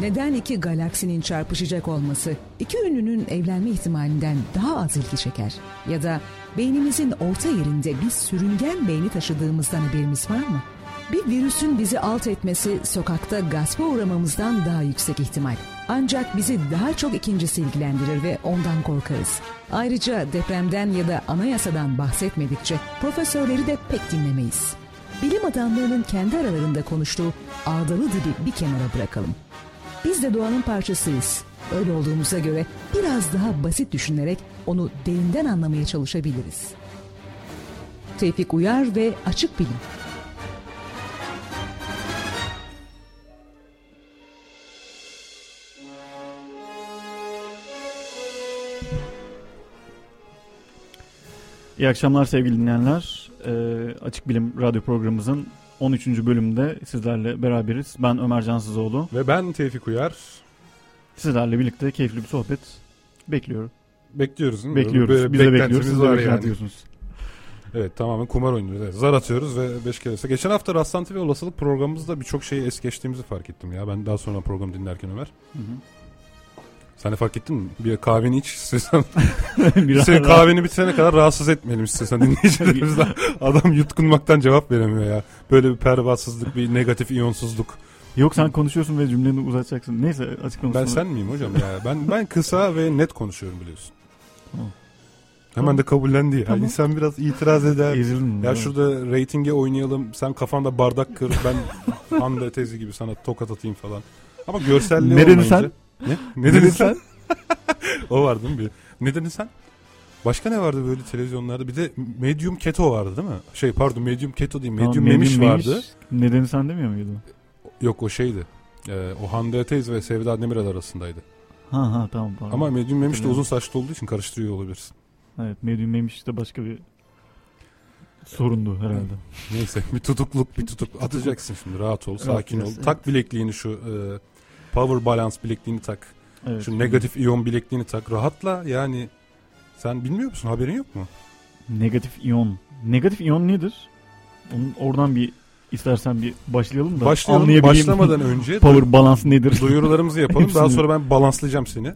Neden iki galaksinin çarpışacak olması iki ünlünün evlenme ihtimalinden daha az ilgi çeker? Ya da beynimizin orta yerinde bir sürüngen beyni taşıdığımızdan haberimiz var mı? Bir virüsün bizi alt etmesi sokakta gaspa uğramamızdan daha yüksek ihtimal. Ancak bizi daha çok ikincisi ilgilendirir ve ondan korkarız. Ayrıca depremden ya da anayasadan bahsetmedikçe profesörleri de pek dinlemeyiz. Bilim adamlarının kendi aralarında konuştuğu ağdalı dili bir kenara bırakalım. Biz de doğanın parçasıyız. Öyle olduğumuza göre biraz daha basit düşünerek onu derinden anlamaya çalışabiliriz. Tevfik Uyar ve Açık Bilim İyi akşamlar sevgili dinleyenler. Ee, Açık Bilim Radyo programımızın 13. bölümünde sizlerle beraberiz. Ben Ömer Cansızoğlu. Ve ben Tevfik Uyar. Sizlerle birlikte keyifli bir sohbet bekliyorum. Bekliyoruz değil mi? Bekliyoruz. Böyle Biz de bekliyoruz. Siz de var bekletiyorsunuz. Evet tamamen kumar oynuyoruz. Evet, zar atıyoruz ve 5 kere. Geçen hafta rastlantı ve olasılık programımızda birçok şeyi es geçtiğimizi fark ettim ya. Ben daha sonra programı dinlerken Ömer. Hı hı. Sen de fark ettin mi? Bir kahveni iç istiyorsan. Bir Senin ara- kahveni bitirene kadar rahatsız etmeyelim istiyorsan dinleyicilerimizden. Adam yutkunmaktan cevap veremiyor ya. Böyle bir pervasızlık, bir negatif iyonsuzluk. Yok sen konuşuyorsun ve cümleni uzatacaksın. Neyse açık konuşma. Ben sen miyim hocam ya? Ben ben kısa ve net konuşuyorum biliyorsun. Tamam. Hemen de kabullendi ya. Tamam. İnsan biraz itiraz eder. Ezildim. Ya Evet. şurada reytinge oynayalım. Sen kafanda bardak kır. Ben Hande teyze gibi sana tokat atayım falan. Ama görselliği Ne dedin olmayınca... sen? Ne? Ne dedin sen? o vardı değil mi? Bir- Ne dedin sen? Başka ne vardı böyle televizyonlarda? Bir de Medium Keto vardı değil mi? Şey pardon Medium Keto değil. Medium Tamam, Memiş vardı. Nedeni sen demiyor muydun? Yok o şeydi. Ee, o Hande teyze ve Sevda Demirel arasındaydı. Ha ha tamam pardon. Ama Medium Memiş de uzun saçlı olduğu için karıştırıyor olabilirsin. Evet medium memiş de başka bir sorundu herhalde. Neyse bir tutukluk bir tutuk atacaksın şimdi rahat ol sakin ol. Rahatlayacağız, Tak bilekliğini şu e, power balance bilekliğini tak. Evet. Şu negatif iyon bilekliğini tak. Rahatla yani sen bilmiyor musun haberin yok mu? Negatif iyon. Negatif iyon nedir? Onun, oradan bir istersen bir başlayalım da Başlayalım anlayabileyim. başlamadan önce Power balance nedir? duyurularımızı yapalım. Daha sonra ben balanslayacağım seni.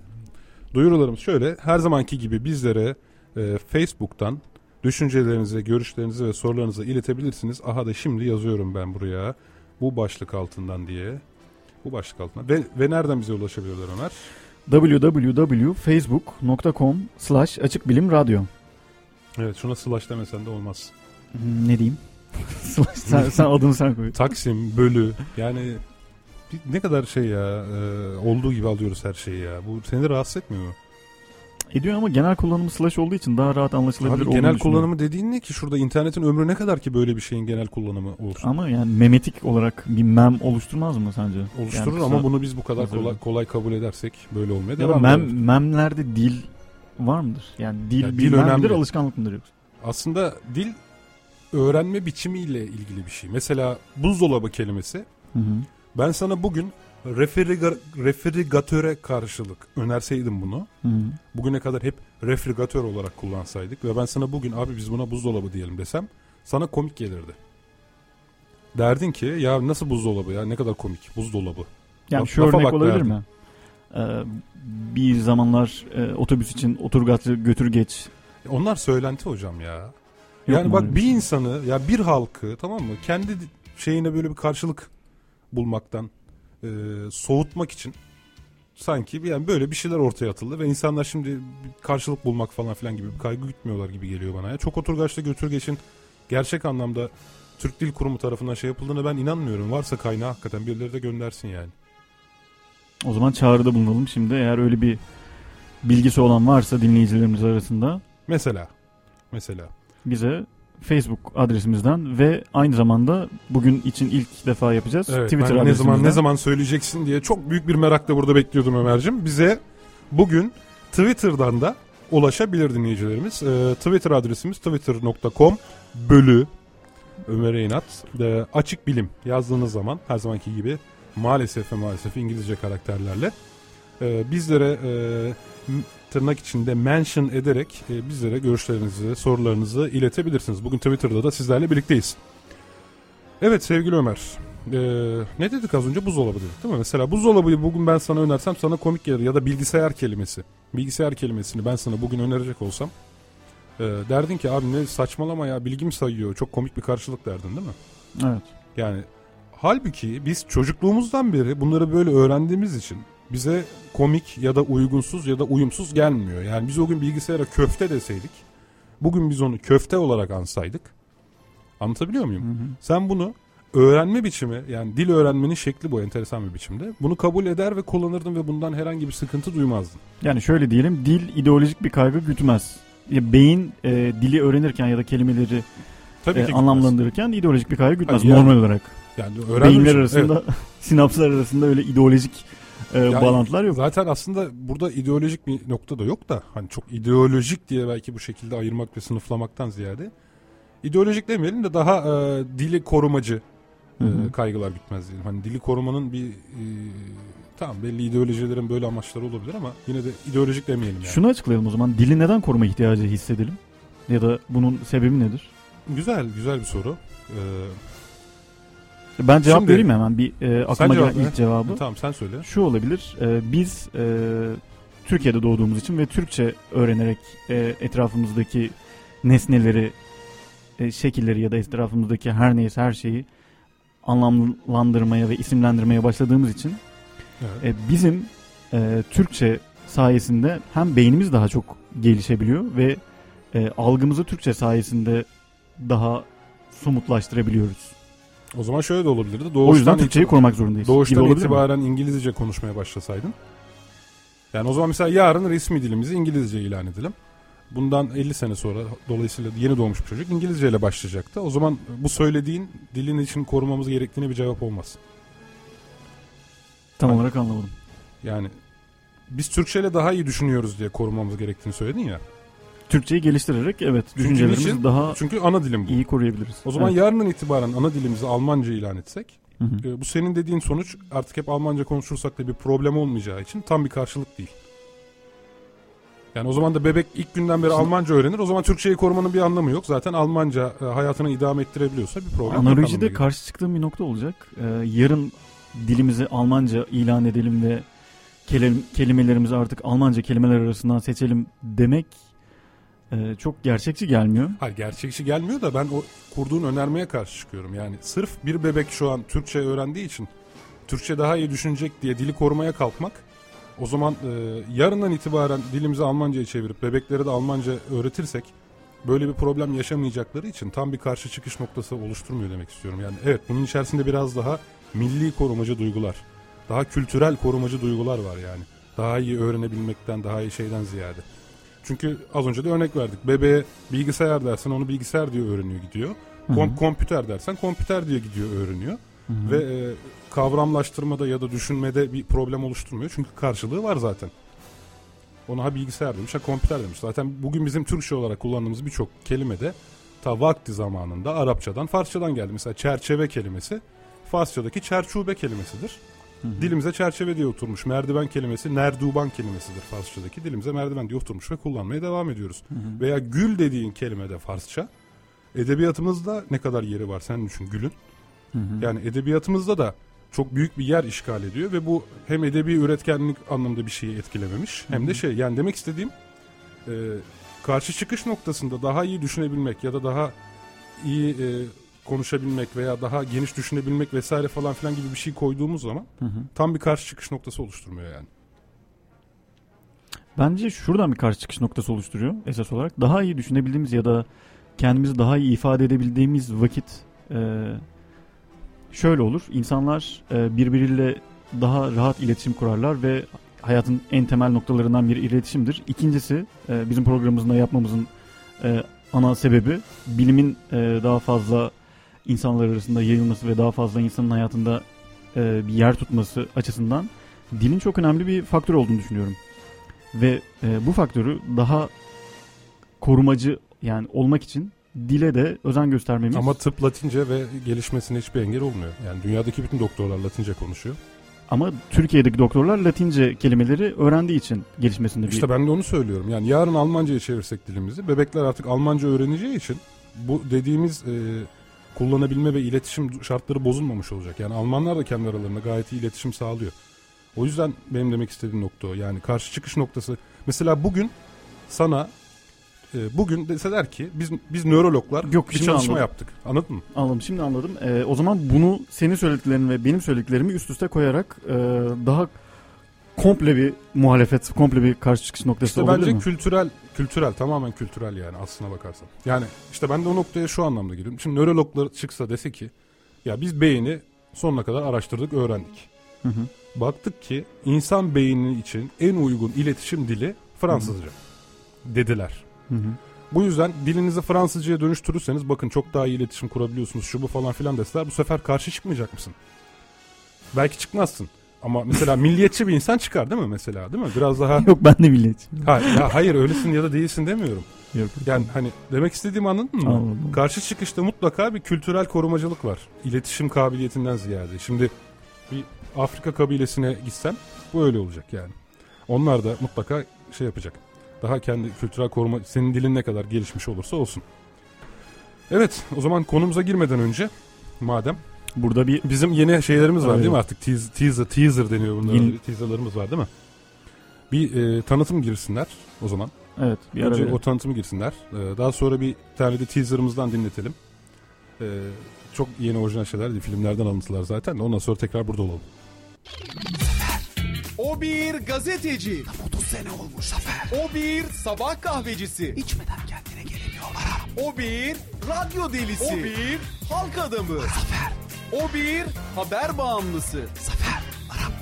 Duyurularımız şöyle. Her zamanki gibi bizlere e, Facebook'tan düşüncelerinizi, görüşlerinizi ve sorularınızı iletebilirsiniz. Aha da şimdi yazıyorum ben buraya. Bu başlık altından diye. Bu başlık altından. Ve, ve nereden bize ulaşabiliyorlar Ömer? www.facebook.com slash açık bilim radyo. Evet şuna slash demesen de olmaz. Hmm, Ne diyeyim? Slash, sen, sen adını sen koy. Taksim, bölü yani ne kadar şey ya e, olduğu gibi alıyoruz her şeyi ya. Bu seni rahatsız etmiyor mu? Ediyor ama genel kullanımı slash olduğu için daha rahat anlaşılabilir Abi genel kullanımı dediğin ne ki şurada internetin ömrü ne kadar ki böyle bir şeyin genel kullanımı olsun? Ama yani memetik olarak bir mem oluşturmaz mı sence? Oluşturur Yani ama bunu biz bu kadar kolay, kolay kabul edersek böyle olmaya devam mem, ederiz. memlerde dil var mıdır? Yani dil Ya dil midir alışkanlık mıdır yoksa? Aslında dil öğrenme biçimiyle ilgili bir şey. Mesela buzdolabı kelimesi Hı hı. ben sana bugün refriga- refrigatöre karşılık önerseydim bunu Hı bugüne kadar hep refrigatör olarak kullansaydık ve ben sana bugün abi biz buna buzdolabı diyelim desem sana komik gelirdi. Derdin ki ya nasıl buzdolabı ya ne kadar komik buzdolabı. Yani Laf- şu örnek bak olabilir derdim. mi? Ee, bir zamanlar e, otobüs için oturgatı götür geç. Onlar söylenti hocam ya. Yok yani bak bir şey? insanı ya bir halkı tamam mı kendi şeyine böyle bir karşılık bulmaktan e, soğutmak için sanki yani böyle bir şeyler ortaya atıldı ve insanlar şimdi karşılık bulmak falan filan gibi bir kaygı gütmüyorlar gibi geliyor bana. Ya. Çok oturgaçta götür geçin gerçek anlamda Türk Dil Kurumu tarafından şey yapıldığına ben inanmıyorum. Varsa kaynağı hakikaten birileri de göndersin yani. O zaman çağrıda bulunalım şimdi. Eğer öyle bir bilgisi olan varsa dinleyicilerimiz arasında Mesela mesela bize Facebook adresimizden ve aynı zamanda bugün için ilk defa yapacağız. Evet, Twitter ben ne zaman ne zaman söyleyeceksin diye çok büyük bir merakla burada bekliyordum Ömer'cim. Bize bugün Twitter'dan da ulaşabilir dinleyicilerimiz. Ee, Twitter adresimiz twitter.com bölü Ömer Eynat Ee, açık bilim yazdığınız zaman her zamanki gibi maalesef ve maalesef İngilizce karakterlerle e, bizlere e, tırnak içinde mention ederek e, bizlere görüşlerinizi, sorularınızı iletebilirsiniz. Bugün Twitter'da da sizlerle birlikteyiz. Evet sevgili Ömer, ne dedik az önce buzdolabı dedik değil mi? Mesela buzdolabıyı bugün ben sana önersem sana komik gelir ya da bilgisayar kelimesi. Bilgisayar kelimesini ben sana bugün önerecek olsam e, derdin ki abi ne saçmalama ya bilgim sayıyor çok komik bir karşılık derdin değil mi? Evet. Yani halbuki biz çocukluğumuzdan beri bunları böyle öğrendiğimiz için bize komik ya da uygunsuz ya da uyumsuz gelmiyor. Yani biz o gün bilgisayara köfte deseydik bugün biz onu köfte olarak ansaydık anlatabiliyor muyum? Hı hı. Sen bunu öğrenme biçimi yani dil öğrenmenin şekli bu enteresan bir biçimde. Bunu kabul eder ve kullanırdın ve bundan herhangi bir sıkıntı duymazdın. Yani şöyle diyelim dil ideolojik bir kaygı gütmez. Beyin e, dili öğrenirken ya da kelimeleri Tabii e, anlamlandırırken ideolojik bir kaygı gütmez yani, normal olarak. Yani Beyinler arasında evet. sinapslar arasında öyle ideolojik e, yani bağlantılar yok. Zaten aslında burada ideolojik bir nokta da yok da hani çok ideolojik diye belki bu şekilde ayırmak ve sınıflamaktan ziyade ideolojik demeyelim de daha e, dili korumacı e, kaygılar gütmez diyelim. Hani dili korumanın bir e, tamam belli ideolojilerin böyle amaçları olabilir ama yine de ideolojik demeyelim yani. Şunu açıklayalım o zaman. Dili neden koruma ihtiyacı hissedelim? Ya da bunun sebebi nedir? Güzel, güzel bir soru. Ee, ben cevap Şimdi, vereyim hemen bir e, aklıma gelen ilk cevabı. Tamam sen söyle. Şu olabilir. E, biz e, Türkiye'de doğduğumuz için ve Türkçe öğrenerek e, etrafımızdaki nesneleri, e, şekilleri ya da etrafımızdaki her neyse her şeyi anlamlandırmaya ve isimlendirmeye başladığımız için evet. e, bizim e, Türkçe sayesinde hem beynimiz daha çok gelişebiliyor ve e, algımızı Türkçe sayesinde daha somutlaştırabiliyoruz. O zaman şöyle de olabilirdi. Doğuştan o yüzden Türkçeyi korumak zorundayız. Doğuştan itibaren mi? İngilizce konuşmaya başlasaydın. Yani o zaman mesela yarın resmi dilimizi İngilizce ilan edelim. Bundan 50 sene sonra dolayısıyla yeni doğmuş bir çocuk İngilizce ile başlayacaktı. O zaman bu söylediğin dilin için korumamız gerektiğine bir cevap olmaz. Tam olarak anlamadım. Yani biz Türkçe ile daha iyi düşünüyoruz diye korumamız gerektiğini söyledin ya. Türkçeyi geliştirerek evet düşüncelerimizi için, daha çünkü ana dilim bu. iyi koruyabiliriz. O zaman evet. yarından itibaren ana dilimizi Almanca ilan etsek hı hı. E, bu senin dediğin sonuç artık hep Almanca konuşursak da bir problem olmayacağı için tam bir karşılık değil. Yani o zaman da bebek ilk günden beri Almanca öğrenir. O zaman Türkçeyi korumanın bir anlamı yok. Zaten Almanca e, hayatını idame ettirebiliyorsa bir problem yok. Analojide karşı çıktığım bir nokta olacak. Ee, yarın dilimizi Almanca ilan edelim ve kelimelerimizi artık Almanca kelimeler arasından seçelim demek e, çok gerçekçi gelmiyor. Hayır gerçekçi gelmiyor da ben o kurduğun önermeye karşı çıkıyorum. Yani sırf bir bebek şu an Türkçe öğrendiği için Türkçe daha iyi düşünecek diye dili korumaya kalkmak o zaman e, yarından itibaren dilimizi Almanca'ya çevirip bebeklere de Almanca öğretirsek böyle bir problem yaşamayacakları için tam bir karşı çıkış noktası oluşturmuyor demek istiyorum. Yani evet bunun içerisinde biraz daha milli korumacı duygular, daha kültürel korumacı duygular var yani. Daha iyi öğrenebilmekten, daha iyi şeyden ziyade. Çünkü az önce de örnek verdik. Bebeğe bilgisayar dersen onu bilgisayar diye öğreniyor gidiyor. Kom- kompüter dersen kompüter diye gidiyor öğreniyor. Hı-hı. Ve e, kavramlaştırmada ya da düşünmede bir problem oluşturmuyor. Çünkü karşılığı var zaten. Ona ha bilgisayar demiş ha kompüter demiş. Zaten bugün bizim Türkçe olarak kullandığımız birçok kelime de ta vakti zamanında Arapçadan, Farsçadan geldi. Mesela çerçeve kelimesi Farsçadaki çerçube kelimesidir. Hı hı. Dilimize çerçeve diye oturmuş. Merdiven kelimesi nerduban kelimesidir Farsçadaki. Dilimize merdiven diye oturmuş ve kullanmaya devam ediyoruz. Hı hı. Veya gül dediğin kelime de Farsça. Edebiyatımızda ne kadar yeri var sen düşün gülün. Hı hı. Yani edebiyatımızda da çok büyük bir yer işgal ediyor ve bu hem edebi üretkenlik anlamında bir şeyi etkilememiş hem de şey yani demek istediğim e, karşı çıkış noktasında daha iyi düşünebilmek ya da daha iyi e, konuşabilmek veya daha geniş düşünebilmek vesaire falan filan gibi bir şey koyduğumuz zaman hı hı. tam bir karşı çıkış noktası oluşturmuyor yani. Bence şuradan bir karşı çıkış noktası oluşturuyor esas olarak. Daha iyi düşünebildiğimiz ya da kendimizi daha iyi ifade edebildiğimiz vakit e, şöyle olur. İnsanlar e, birbiriyle daha rahat iletişim kurarlar ve hayatın en temel noktalarından biri iletişimdir. İkincisi e, bizim programımızda yapmamızın e, ana sebebi bilimin e, daha fazla insanlar arasında yayılması ve daha fazla insanın hayatında e, bir yer tutması açısından dilin çok önemli bir faktör olduğunu düşünüyorum. Ve e, bu faktörü daha korumacı yani olmak için dile de özen göstermemiz. Ama tıp Latince ve gelişmesine hiçbir engel olmuyor. Yani dünyadaki bütün doktorlar Latince konuşuyor. Ama Türkiye'deki doktorlar Latince kelimeleri öğrendiği için gelişmesinde bir... İşte ben de onu söylüyorum. Yani yarın Almanca'ya çevirsek dilimizi bebekler artık Almanca öğreneceği için bu dediğimiz e, kullanabilme ve iletişim şartları bozulmamış olacak. Yani Almanlar da kendi aralarında gayet iyi iletişim sağlıyor. O yüzden benim demek istediğim nokta o. Yani karşı çıkış noktası. Mesela bugün sana e, bugün deseler ki biz biz nörologlar Yok, bir çalışma anladım. yaptık. Anladın mı? Anladım şimdi anladım. Ee, o zaman bunu senin söylediklerin ve benim söylediklerimi üst üste koyarak e, daha komple bir muhalefet, komple bir karşı çıkış noktası İşte olabilir bence mi? kültürel, kültürel tamamen kültürel yani aslına bakarsan. Yani işte ben de o noktaya şu anlamda giriyorum. Şimdi nörologlar çıksa dese ki ya biz beyni sonuna kadar araştırdık, öğrendik. Hı hı. Baktık ki insan beyni için en uygun iletişim dili Fransızca dediler. Hı hı. Bu yüzden dilinizi Fransızcaya dönüştürürseniz bakın çok daha iyi iletişim kurabiliyorsunuz şu bu falan filan deseler bu sefer karşı çıkmayacak mısın? Belki çıkmazsın. Ama mesela milliyetçi bir insan çıkar değil mi mesela değil mi? Biraz daha Yok ben de milliyetçiyim. ha, ya hayır öylesin ya da değilsin demiyorum. Yok. Yani hani demek istediğimi anladın mı? Anladım. Karşı çıkışta mutlaka bir kültürel korumacılık var. İletişim kabiliyetinden ziyade. Şimdi bir Afrika kabilesine gitsen bu öyle olacak yani. Onlar da mutlaka şey yapacak. Daha kendi kültürel koruma senin dilin ne kadar gelişmiş olursa olsun. Evet o zaman konumuza girmeden önce madem Burada bir bizim yeni şeylerimiz var Evet. değil mi artık teaser, teaser, teaser deniyor bunlara. Yeni- Teaserlarımız var değil mi? Bir e, tanıtım girsinler o zaman. evet bir Önce o tanıtımı girsinler. Ee, daha sonra bir tane de teaserımızdan dinletelim. Ee, çok yeni orijinal şeyler. Filmlerden alıntılar zaten ondan sonra tekrar burada olalım. O bir gazeteci. 30 sene olmuş Zafer. O bir sabah kahvecisi. İçmeden kendine gelemiyor. O bir radyo delisi. O bir halk adamı. Zafer. O bir haber bağımlısı. Zafer. Arap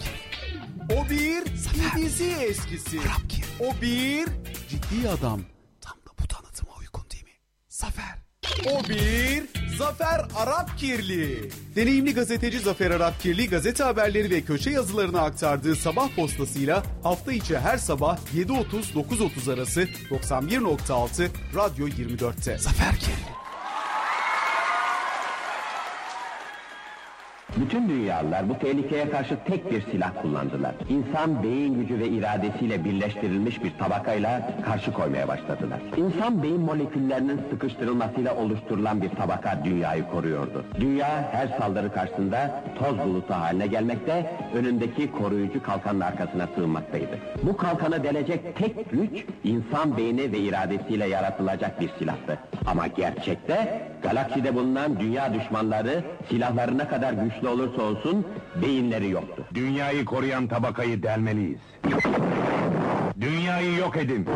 O bir BBC eskisi. Arap O bir ciddi adam. Tam da bu tanıtıma uygun değil mi? Zafer. O bir Zafer Arapkirli. Deneyimli gazeteci Zafer Arapkirli gazete haberleri ve köşe yazılarını aktardığı sabah postasıyla hafta içi her sabah 7.30-9.30 arası 91.6 Radyo 24'te. Zafer Kirli. Bütün dünyalılar bu tehlikeye karşı tek bir silah kullandılar. İnsan beyin gücü ve iradesiyle birleştirilmiş bir tabakayla karşı koymaya başladılar. İnsan beyin moleküllerinin sıkıştırılmasıyla oluşturulan bir tabaka dünyayı koruyordu. Dünya her saldırı karşısında toz bulutu haline gelmekte, önündeki koruyucu kalkanın arkasına sığınmaktaydı. Bu kalkanı delecek tek güç insan beyni ve iradesiyle yaratılacak bir silahtı. Ama gerçekte galakside bulunan dünya düşmanları silahları ne kadar güçlü olursa olsun beyinleri yoktu. Dünyayı koruyan tabakayı delmeliyiz. Dünyayı yok edin.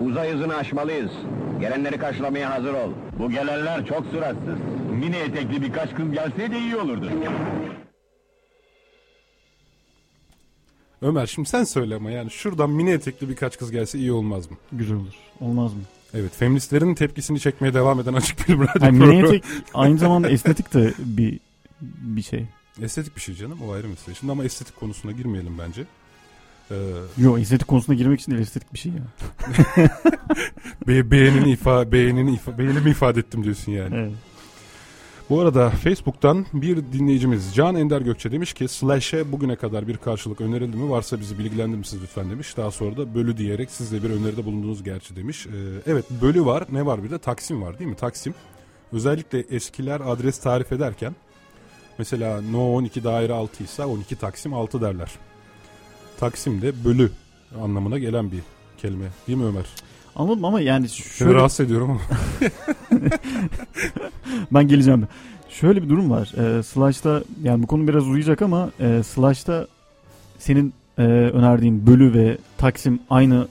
Uzay hızını aşmalıyız. Gelenleri karşılamaya hazır ol. Bu gelenler çok suratsız. Mini etekli birkaç kız gelseydi iyi olurdu. Ömer şimdi sen söyle ama yani şuradan mini etekli birkaç kız gelse iyi olmaz mı? Güzel olur. Olmaz mı? Evet feministlerin tepkisini çekmeye devam eden açık bir radyo Yani programı. mini etek aynı zamanda estetik de bir bir şey. Estetik bir şey canım o ayrı mesele. Şimdi ama estetik konusuna girmeyelim bence. Ee, Yo estetik konusuna girmek için değil estetik bir şey ya. be- beğenini ifa beğenini ifa beğenimi ifade ettim diyorsun yani. Evet. Bu arada Facebook'tan bir dinleyicimiz Can Ender Gökçe demiş ki Slash'e bugüne kadar bir karşılık önerildi mi? Varsa bizi bilgilendirir misiniz lütfen demiş. Daha sonra da bölü diyerek siz de bir öneride bulundunuz gerçi demiş. Ee, evet bölü var. Ne var bir de Taksim var değil mi? Taksim. Özellikle eskiler adres tarif ederken mesela No 12 daire 6 ise 12 Taksim 6 derler. Taksim de bölü anlamına gelen bir kelime. Değil mi Ömer? Anladım ama yani Seni şöyle rahatsız ediyorum ama. ben geleceğim. Şöyle bir durum var. Ee, Slash'ta yani bu konu biraz uzayacak ama e, Slash'ta senin e, önerdiğin bölü ve Taksim aynı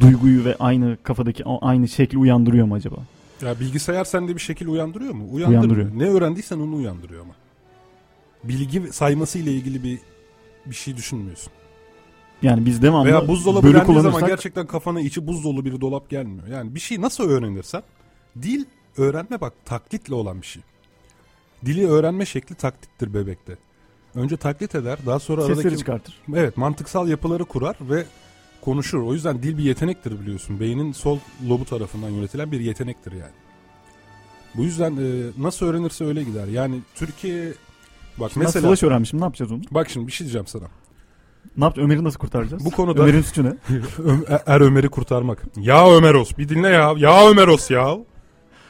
duyguyu ve aynı kafadaki aynı şekli uyandırıyor mu acaba? Ya bilgisayar sende bir şekil uyandırıyor mu? Uyandırmıyor. Uyandırıyor. Ne öğrendiysen onu uyandırıyor ama. Bilgi sayması ile ilgili bir bir şey düşünmüyorsun. Yani biz devamlı Veya buzdolabı bölü dendiği zaman kullanırsak- gerçekten kafana içi buz dolu bir dolap gelmiyor. Yani bir şeyi nasıl öğrenirsen dil öğrenme bak taklitle olan bir şey. Dili öğrenme şekli taklittir bebekte. Önce taklit eder daha sonra sesleri aradaki çıkartır. evet mantıksal yapıları kurar ve konuşur. O yüzden dil bir yetenektir biliyorsun. Beynin sol lobu tarafından yönetilen bir yetenektir yani. Bu yüzden e, nasıl öğrenirse öyle gider. Yani Türkiye bak Ben mesela Slash öğrenmişim ne yapacağız onu? bak şimdi bir şey diyeceğim sana. Ne yapacağız? Ömer'i nasıl kurtaracağız? Bu konuda- Ömer'in suçu ne? Er Ömer'i kurtarmak. Ya Ömeros bir dinle ya. Ya Ömeros ya.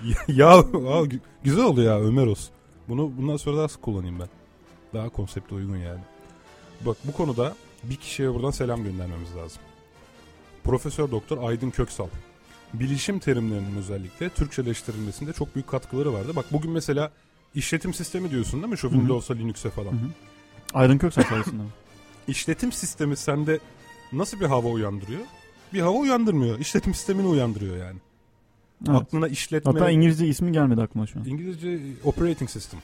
ya, ya güzel oldu ya Ömeros. Bunu bundan sonra daha sık kullanayım ben. Daha konsepte uygun yani. Bak bu konuda bir kişiye buradan selam göndermemiz lazım. Profesör Doktor Aydın Köksal. Bilişim terimlerinin özellikle Türkçeleştirilmesinde çok büyük katkıları vardı. Bak bugün mesela işletim sistemi diyorsun değil mi? Şu. Windows'a Linux'e falan. Hı hı. Aydın Köksal sayesinde. İşletim sistemi sende nasıl bir hava uyandırıyor? Bir hava uyandırmıyor. İşletim sistemini uyandırıyor yani. Evet. Aklına işletme... Hatta İngilizce ismi gelmedi aklıma şu an. İngilizce operating system.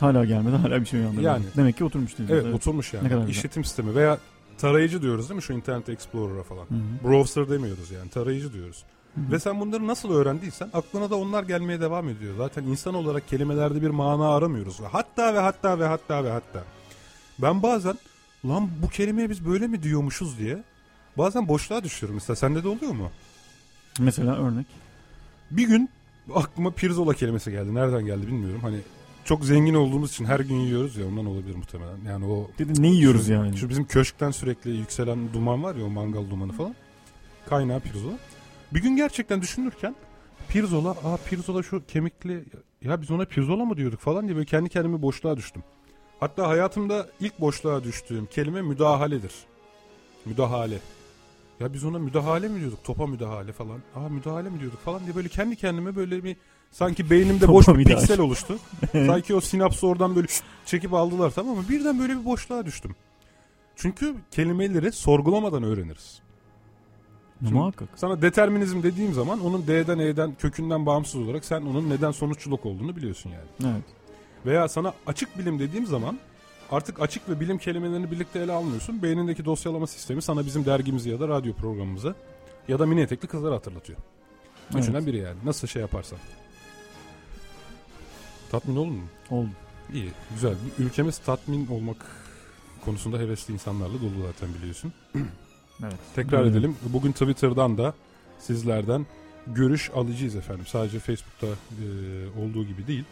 Hala gelmedi hala bir şey uyandırmadı. Yani. Demek ki oturmuş diyoruz. Evet, oturmuş yani. Ne kadar güzel. İşletim sistemi veya tarayıcı diyoruz değil mi şu Internet Explorer'a falan. Hı hı. Browser demiyoruz yani tarayıcı diyoruz. Hı hı. Ve sen bunları nasıl öğrendiysen aklına da onlar gelmeye devam ediyor. Zaten insan olarak kelimelerde bir mana aramıyoruz. Hatta ve hatta ve hatta ve hatta. Ben bazen lan bu kelimeye biz böyle mi diyormuşuz diye bazen boşluğa düşüyorum. Mesela sende de oluyor mu? Mesela örnek. Bir gün aklıma pirzola kelimesi geldi. Nereden geldi bilmiyorum. Hani çok zengin olduğumuz için her gün yiyoruz ya ondan olabilir muhtemelen. Yani o Dedi ne yiyoruz şu, yani? Şu bizim köşkten sürekli yükselen duman var ya o mangal dumanı falan. Kaynağı pirzola. Bir gün gerçekten düşünürken pirzola, aa pirzola şu kemikli ya biz ona pirzola mı diyorduk falan diye böyle kendi kendime boşluğa düştüm. Hatta hayatımda ilk boşluğa düştüğüm kelime müdahaledir. Müdahale. Ya biz ona müdahale mi diyorduk? Topa müdahale falan. Aa müdahale mi diyorduk falan diye böyle kendi kendime böyle bir sanki beynimde boş bir piksel oluştu. sanki o sinapsı oradan böyle çekip aldılar tamam mı? Birden böyle bir boşluğa düştüm. Çünkü kelimeleri sorgulamadan öğreniriz. Şimdi- Muhakkak. Sana determinizm dediğim zaman onun D'den E'den kökünden bağımsız olarak sen onun neden sonuçluluk olduğunu biliyorsun yani. Evet. Veya sana açık bilim dediğim zaman artık açık ve bilim kelimelerini birlikte ele almıyorsun. Beynindeki dosyalama sistemi sana bizim dergimizi ya da radyo programımızı ya da mini etekli kızları hatırlatıyor. Üçünden Evet. biri yani. Nasıl şey yaparsan. Tatmin oldun mu? Oldu. İyi, güzel. Ülkemiz tatmin olmak konusunda hevesli insanlarla dolu zaten biliyorsun. Evet. Tekrar Evet. edelim. Bugün Twitter'dan da sizlerden görüş alacağız efendim. Sadece Facebook'ta e, olduğu gibi değil.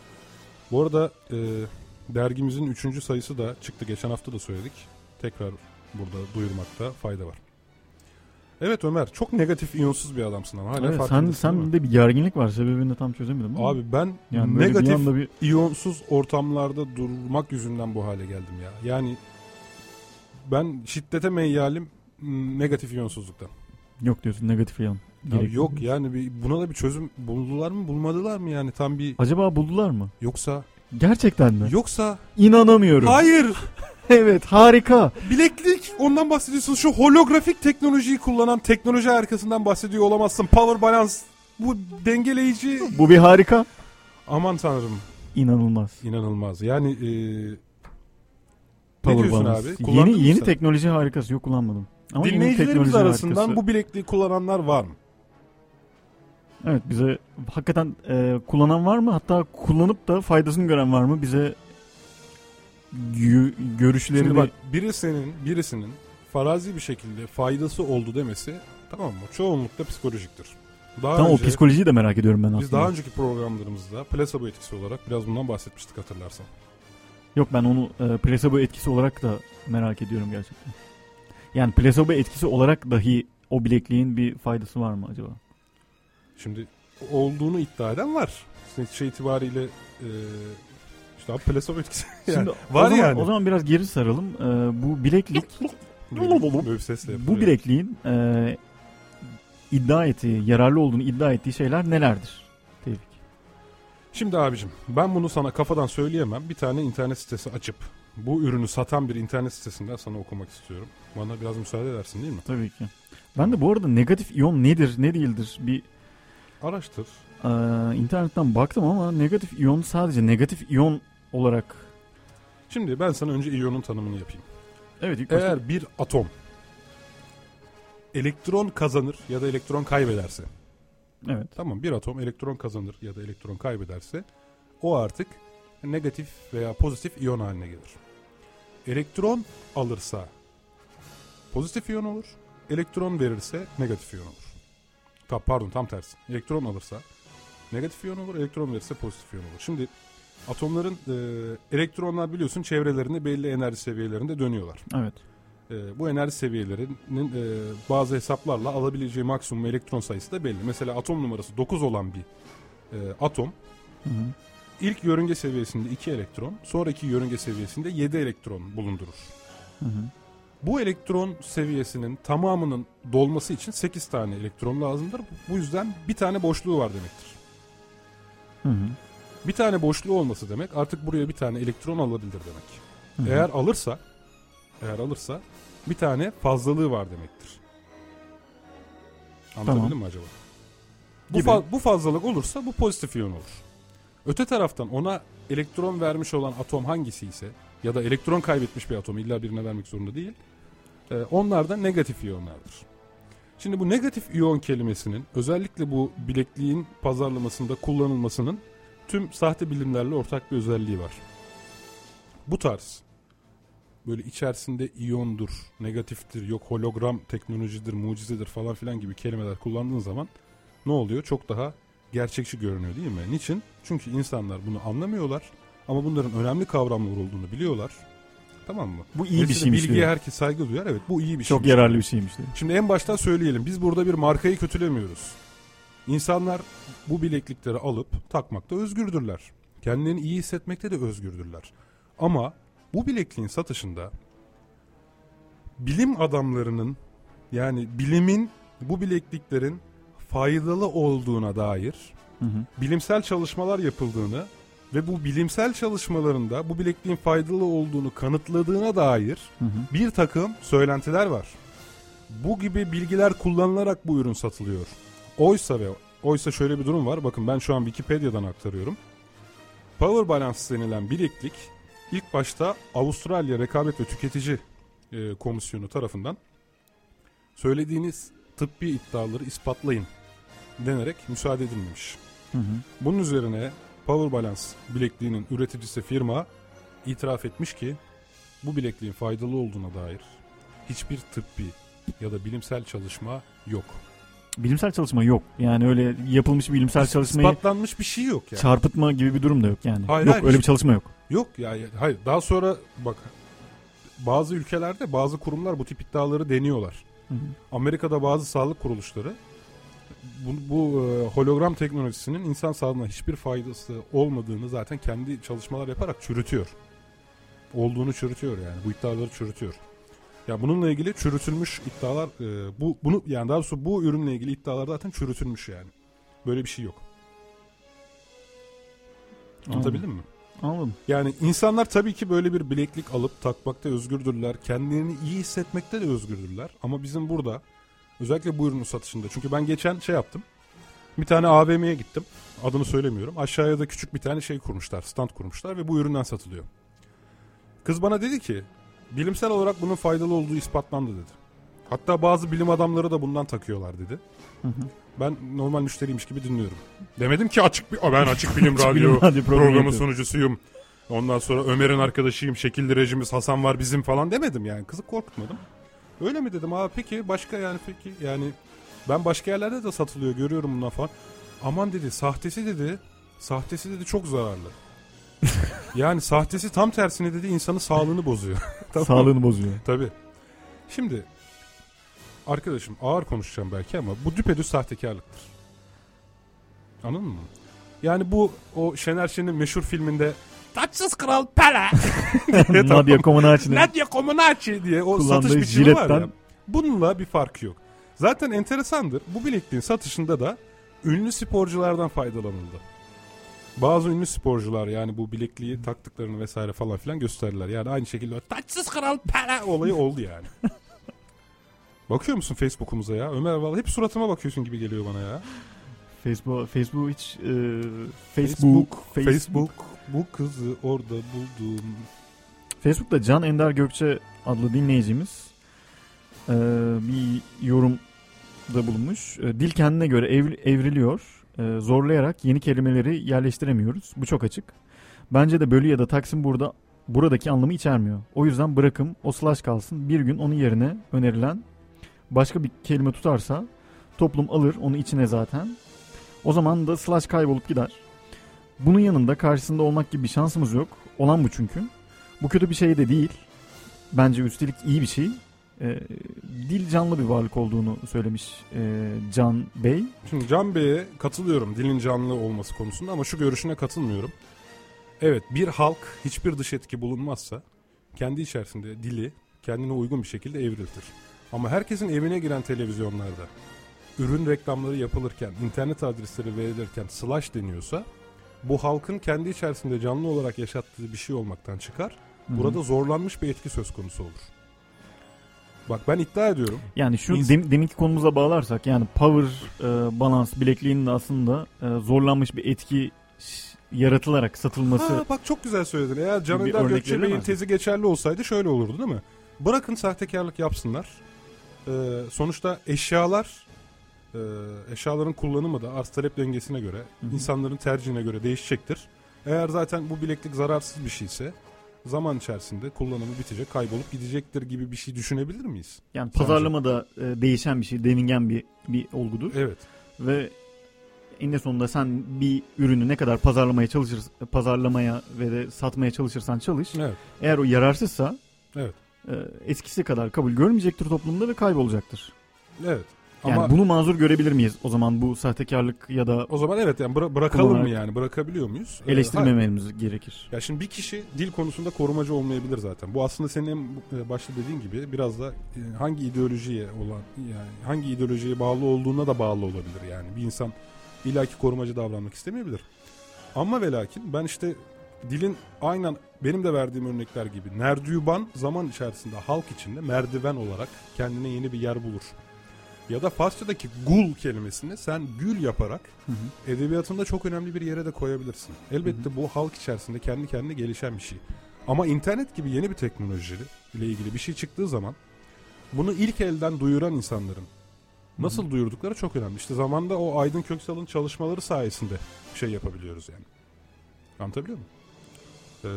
Bu arada e, dergimizin 3. sayısı da çıktı. Geçen hafta da söyledik. Tekrar burada duyurmakta fayda var. Evet Ömer çok negatif iyonsuz bir adamsın ama hala Evet, sen, sen de bir gerginlik var. Sebebini de tam çözemedim. ama. Abi ben yani bir negatif anda bir iyonsuz ortamlarda durmak yüzünden bu hale geldim ya. Yani ben şiddete meyyalim negatif iyonsuzluktan. yok diyorsun negatif yan. Ya yok yani bir, buna da bir çözüm buldular mı bulmadılar mı yani tam bir Acaba buldular mı? yoksa Gerçekten mi? yoksa İnanamıyorum. hayır Evet harika. bileklik ondan bahsediyorsun şu holografik teknolojiyi kullanan teknoloji arkasından bahsediyor olamazsın power balance bu dengeleyici Bu bir harika. aman tanrım İnanılmaz. inanılmaz yani e, ne Power diyorsun balance. abi Kullandın Yeni yeni sen? teknoloji harikası yok kullanmadım. Ama Dinleyicilerimiz arasından harikası. bu bilekliği kullananlar var mı? Evet bize hakikaten e, kullanan var mı? Hatta kullanıp da faydasını gören var mı? Bize görüşlerini Şimdi bak birisinin birisinin farazi bir şekilde faydası oldu demesi tamam mı? Çoğunlukla psikolojiktir. Daha Tamam o önce, psikolojiyi de merak ediyorum ben biz aslında. daha önceki programlarımızda plasebo etkisi olarak biraz bundan bahsetmiştik hatırlarsan. Yok ben onu e, placebo etkisi olarak da merak ediyorum gerçekten. Yani placebo etkisi olarak dahi o bilekliğin bir faydası var mı acaba? Şimdi olduğunu iddia eden var. Netice itibariyle e, işte abi plasebo etkisi yani Şimdi var o zaman, yani. O zaman biraz geri saralım. E, bu bileklik, böyle, böyle bir sesle bu bilekliğin e, iddia ettiği, yararlı olduğunu iddia ettiği şeyler nelerdir? Tevfik. Şimdi abicim ben bunu sana kafadan söyleyemem. Bir tane internet sitesi açıp bu ürünü satan bir internet sitesinden sana okumak istiyorum. Bana biraz müsaade edersin değil mi? Tabii ki. Ben de bu arada negatif iyon nedir, ne değildir bir Araştır. e, internetten baktım ama negatif iyon sadece negatif iyon olarak Şimdi ben sana önce iyonun tanımını yapayım. Evet ilk başta Eğer bir atom elektron kazanır ya da elektron kaybederse evet. tamam bir atom elektron kazanır ya da elektron kaybederse o artık negatif veya pozitif iyon haline gelir. Elektron alırsa pozitif iyon olur. Elektron verirse negatif iyon olur. Ta, pardon tam tersi. Elektron alırsa negatif iyon olur. Elektron verirse pozitif iyon olur. Şimdi atomların e, elektronlar biliyorsun çevrelerinde belli enerji seviyelerinde dönüyorlar. Evet. E, bu enerji seviyelerinin e, bazı hesaplarla alabileceği maksimum elektron sayısı da belli. Mesela atom numarası 9 olan bir e, atom Hı hı. ilk yörünge seviyesinde 2 elektron, sonraki yörünge seviyesinde 7 elektron bulundurur. Hı hı. Bu elektron seviyesinin tamamının dolması için 8 tane elektron lazımdır. Bu yüzden bir tane boşluğu var demektir. Hı hı. Bir tane boşluğu olması demek artık buraya bir tane elektron alabilir demek. Hı hı. Eğer alırsa eğer alırsa bir tane fazlalığı var demektir. Anlatabildim Tamam. mi acaba? Bu, fa- bu fazlalık olursa bu pozitif iyon olur. Öte taraftan ona elektron vermiş olan atom hangisi ise ya da elektron kaybetmiş bir atom illa birine vermek zorunda değil. e, onlar da negatif iyonlardır. Şimdi bu negatif iyon kelimesinin özellikle bu bilekliğin pazarlamasında kullanılmasının tüm sahte bilimlerle ortak bir özelliği var. Bu tarz böyle içerisinde iyondur, negatiftir, yok hologram teknolojidir, mucizedir falan filan gibi kelimeler kullandığın zaman ne oluyor? Çok daha gerçekçi görünüyor değil mi? Niçin? Çünkü insanlar bunu anlamıyorlar ama bunların önemli kavramlar olduğunu biliyorlar. Tamam mı? Bu iyi bir Dolayısıyla şeymiş Bilgiye diyor. herkes saygı duyar. Evet bu iyi bir şey. Çok yararlı bir şeymiş diyor. Şimdi en baştan söyleyelim. Biz burada bir markayı kötülemiyoruz. İnsanlar bu bileklikleri alıp takmakta özgürdürler. Kendilerini iyi hissetmekte de özgürdürler. Ama bu bilekliğin satışında bilim adamlarının yani bilimin bu bilekliklerin faydalı olduğuna dair Hı hı. bilimsel çalışmalar yapıldığını ve bu bilimsel çalışmalarında bu bilekliğin faydalı olduğunu kanıtladığına dair Hı hı. bir takım söylentiler var. Bu gibi bilgiler kullanılarak bu ürün satılıyor. Oysa ve oysa şöyle bir durum var. Bakın ben şu an Wikipedia'dan aktarıyorum. Power Balance denilen bileklik ilk başta Avustralya Rekabet ve Tüketici e, Komisyonu tarafından söylediğiniz tıbbi iddiaları ispatlayın denerek müsaade edilmemiş. Hı hı. Bunun üzerine Power Balance bilekliğinin üreticisi firma itiraf etmiş ki bu bilekliğin faydalı olduğuna dair hiçbir tıbbi ya da bilimsel çalışma yok. Bilimsel çalışma yok. Yani öyle yapılmış bilimsel çalışmayı İspatlanmış bir şey yok yani. çarpıtma gibi bir durum da yok yani. Hayır, yok hayır, öyle bir çalışma yok. Yok ya ya- hayır daha sonra bak bazı ülkelerde bazı kurumlar bu tip iddiaları deniyorlar. Hı hı. Amerika'da bazı sağlık kuruluşları bu, bu e, hologram teknolojisinin insan sağlığına hiçbir faydası olmadığını zaten kendi çalışmalar yaparak çürütüyor. Olduğunu çürütüyor yani. Bu iddiaları çürütüyor. Ya bununla ilgili çürütülmüş iddialar e, bu bunu yani daha doğrusu bu ürünle ilgili iddialar zaten çürütülmüş yani. Böyle bir şey yok. Anlatabildim mi? Anladım. Yani insanlar tabii ki böyle bir bileklik alıp takmakta özgürdürler. Kendilerini iyi hissetmekte de özgürdürler. Ama bizim burada özellikle bu ürünün satışında. Çünkü ben geçen şey yaptım. Bir tane AVM'ye gittim. Adını söylemiyorum. Aşağıya da küçük bir tane şey kurmuşlar. Stand kurmuşlar ve bu üründen satılıyor. Kız bana dedi ki bilimsel olarak bunun faydalı olduğu ispatlandı dedi. Hatta bazı bilim adamları da bundan takıyorlar dedi. Hı hı. Ben normal müşteriymiş gibi dinliyorum. Demedim ki açık bir ben açık bilim radyo Bilim radyo programı sunucusuyum. Ondan sonra Ömer'in arkadaşıyım, şekilli rejimiz, Hasan var bizim falan demedim yani. Kızı korkutmadım. Öyle mi dedim? Aa peki başka yani peki yani ben başka yerlerde de satılıyor görüyorum bundan falan. Aman dedi sahtesi dedi. Sahtesi dedi çok zararlı. yani sahtesi tam tersine dedi insanın sağlığını bozuyor. Tamam? Sağlığını bozuyor. Tabii. Şimdi arkadaşım ağır konuşacağım belki ama bu düpedüz sahtekarlıktır. Anladın mı? Yani bu o Şener Şen'in meşhur filminde Taçsız Kral Pele diye. Nadia Comaneci'nin Nadia Comaneci diye o Kullandığı satış biçimi var ya. jiletten- Bununla bir farkı yok. Zaten enteresandır. Bu bilekliğin satışında da ünlü sporculardan faydalanıldı. Bazı ünlü sporcular yani bu bilekliği taktıklarını vesaire falan filan gösterdiler. Yani aynı şekilde taçsız kral Pele olayı oldu yani. Bakıyor musun Facebook'umuza ya? Ömer vallahi hep suratıma bakıyorsun gibi geliyor bana ya. Facebook Facebook hiç e, Facebook Facebook, Facebook bu kızı orada buldum. Facebook'ta Can Ender Gökçe adlı dinleyicimiz e, bir yorumda bulunmuş. E, dil kendine göre ev- evriliyor. E, zorlayarak yeni kelimeleri yerleştiremiyoruz. Bu çok açık. Bence de bölü ya da taksim burada buradaki anlamı içermiyor. O yüzden bırakım o slash kalsın. Bir gün onun yerine önerilen başka bir kelime tutarsa toplum alır onu içine zaten. O zaman da slash kaybolup gider. Bunun yanında karşısında olmak gibi bir şansımız yok. Olan bu çünkü. Bu kötü bir şey de değil. Bence üstelik iyi bir şey. E, dil canlı bir varlık olduğunu söylemiş e, Can Bey. Şimdi Can Bey'e katılıyorum dilin canlı olması konusunda ama şu görüşüne katılmıyorum. Evet bir halk hiçbir dış etki bulunmazsa kendi içerisinde dili kendine uygun bir şekilde evriltir. Ama herkesin evine giren televizyonlarda ürün reklamları yapılırken, internet adresleri verilirken slash deniyorsa bu halkın kendi içerisinde canlı olarak yaşattığı bir şey olmaktan çıkar. Burada zorlanmış bir etki söz konusu olur. Bak ben iddia ediyorum. Yani şu İns- dem, deminki konumuza bağlarsak yani power e, balance bilekliğinin de aslında e, zorlanmış bir etki yaratılarak satılması Ha, bak çok güzel söyledin. Eğer Can Önder Gökçe Bey'in tezi geçerli olsaydı şöyle olurdu değil mi? Bırakın sahtekarlık yapsınlar. Ee, sonuçta eşyalar e, eşyaların kullanımı da arz talep dengesine göre Hı hı. insanların tercihine göre değişecektir. Eğer zaten bu bileklik zararsız bir şeyse zaman içerisinde kullanımı bitecek, kaybolup gidecektir gibi bir şey düşünebilir miyiz? yani Sence? pazarlamada e, değişen bir şey, devingen bir bir olgudur Evet. ve eninde sonunda sen bir ürünü ne kadar pazarlamaya çalışır pazarlamaya ve de satmaya çalışırsan çalış Evet. eğer o yararsızsa Evet. e, eskisi kadar kabul görmeyecektir toplumda ve kaybolacaktır. Evet. Yani Ama bunu mazur görebilir miyiz o zaman bu sahtekarlık ya da o zaman evet yani bıra- bırakalım mı yani? Bırakabiliyor muyuz? Ee, eleştirmememiz gerekir. Ya şimdi bir kişi dil konusunda korumacı olmayabilir zaten. Bu aslında senin en e, başta dediğin gibi biraz da e, hangi ideolojiye olan yani hangi ideolojiye bağlı olduğuna da bağlı olabilir yani. Bir insan illaki korumacı davranmak istemeyebilir. Ama ve lakin ben işte dilin aynen benim de verdiğim örnekler gibi nerdüban zaman içerisinde halk içinde merdiven olarak kendine yeni bir yer bulur. Ya da Farsçadaki gul kelimesini sen gül yaparak Hı hı. edebiyatında çok önemli bir yere de koyabilirsin. Elbette bu halk içerisinde kendi kendine gelişen bir şey. Ama internet gibi yeni bir teknoloji ile ilgili bir şey çıktığı zaman bunu ilk elden duyuran insanların nasıl duyurdukları çok önemli. İşte zamanda o Aydın Köksal'ın çalışmaları sayesinde şey yapabiliyoruz yani. Anlatabiliyor muyum? Ee,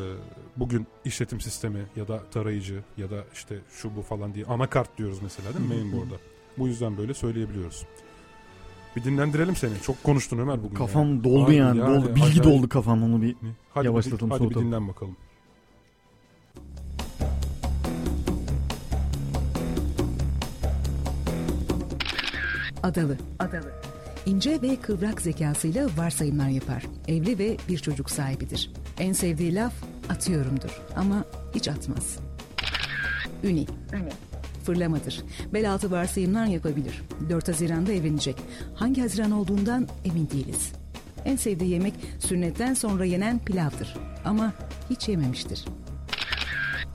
bugün işletim sistemi ya da tarayıcı ya da işte şu bu falan diye anakart diyoruz mesela değil mi Hı hı. mainboard'a. Bu yüzden böyle söyleyebiliyoruz. Bir dinlendirelim seni. Çok konuştun Ömer bugün. Kafam ya. doldu Abi yani, ya, doldu. Bilgi acayip. doldu kafam onu bir Hadi, Yavaşlatalım, bir, hadi bir dinlen bakalım. Adalı. Adalı. İnce ve kıvrak zekasıyla varsayımlar yapar. Evli ve bir çocuk sahibidir. En sevdiği laf atıyorumdur ama hiç atmaz. Üni. Fırlamadır. Bel altı varsayımlar yapabilir. 4 Haziran'da evlenecek. Hangi Haziran olduğundan emin değiliz. En sevdiği yemek sünnetten sonra yenen pilavdır. Ama hiç yememiştir.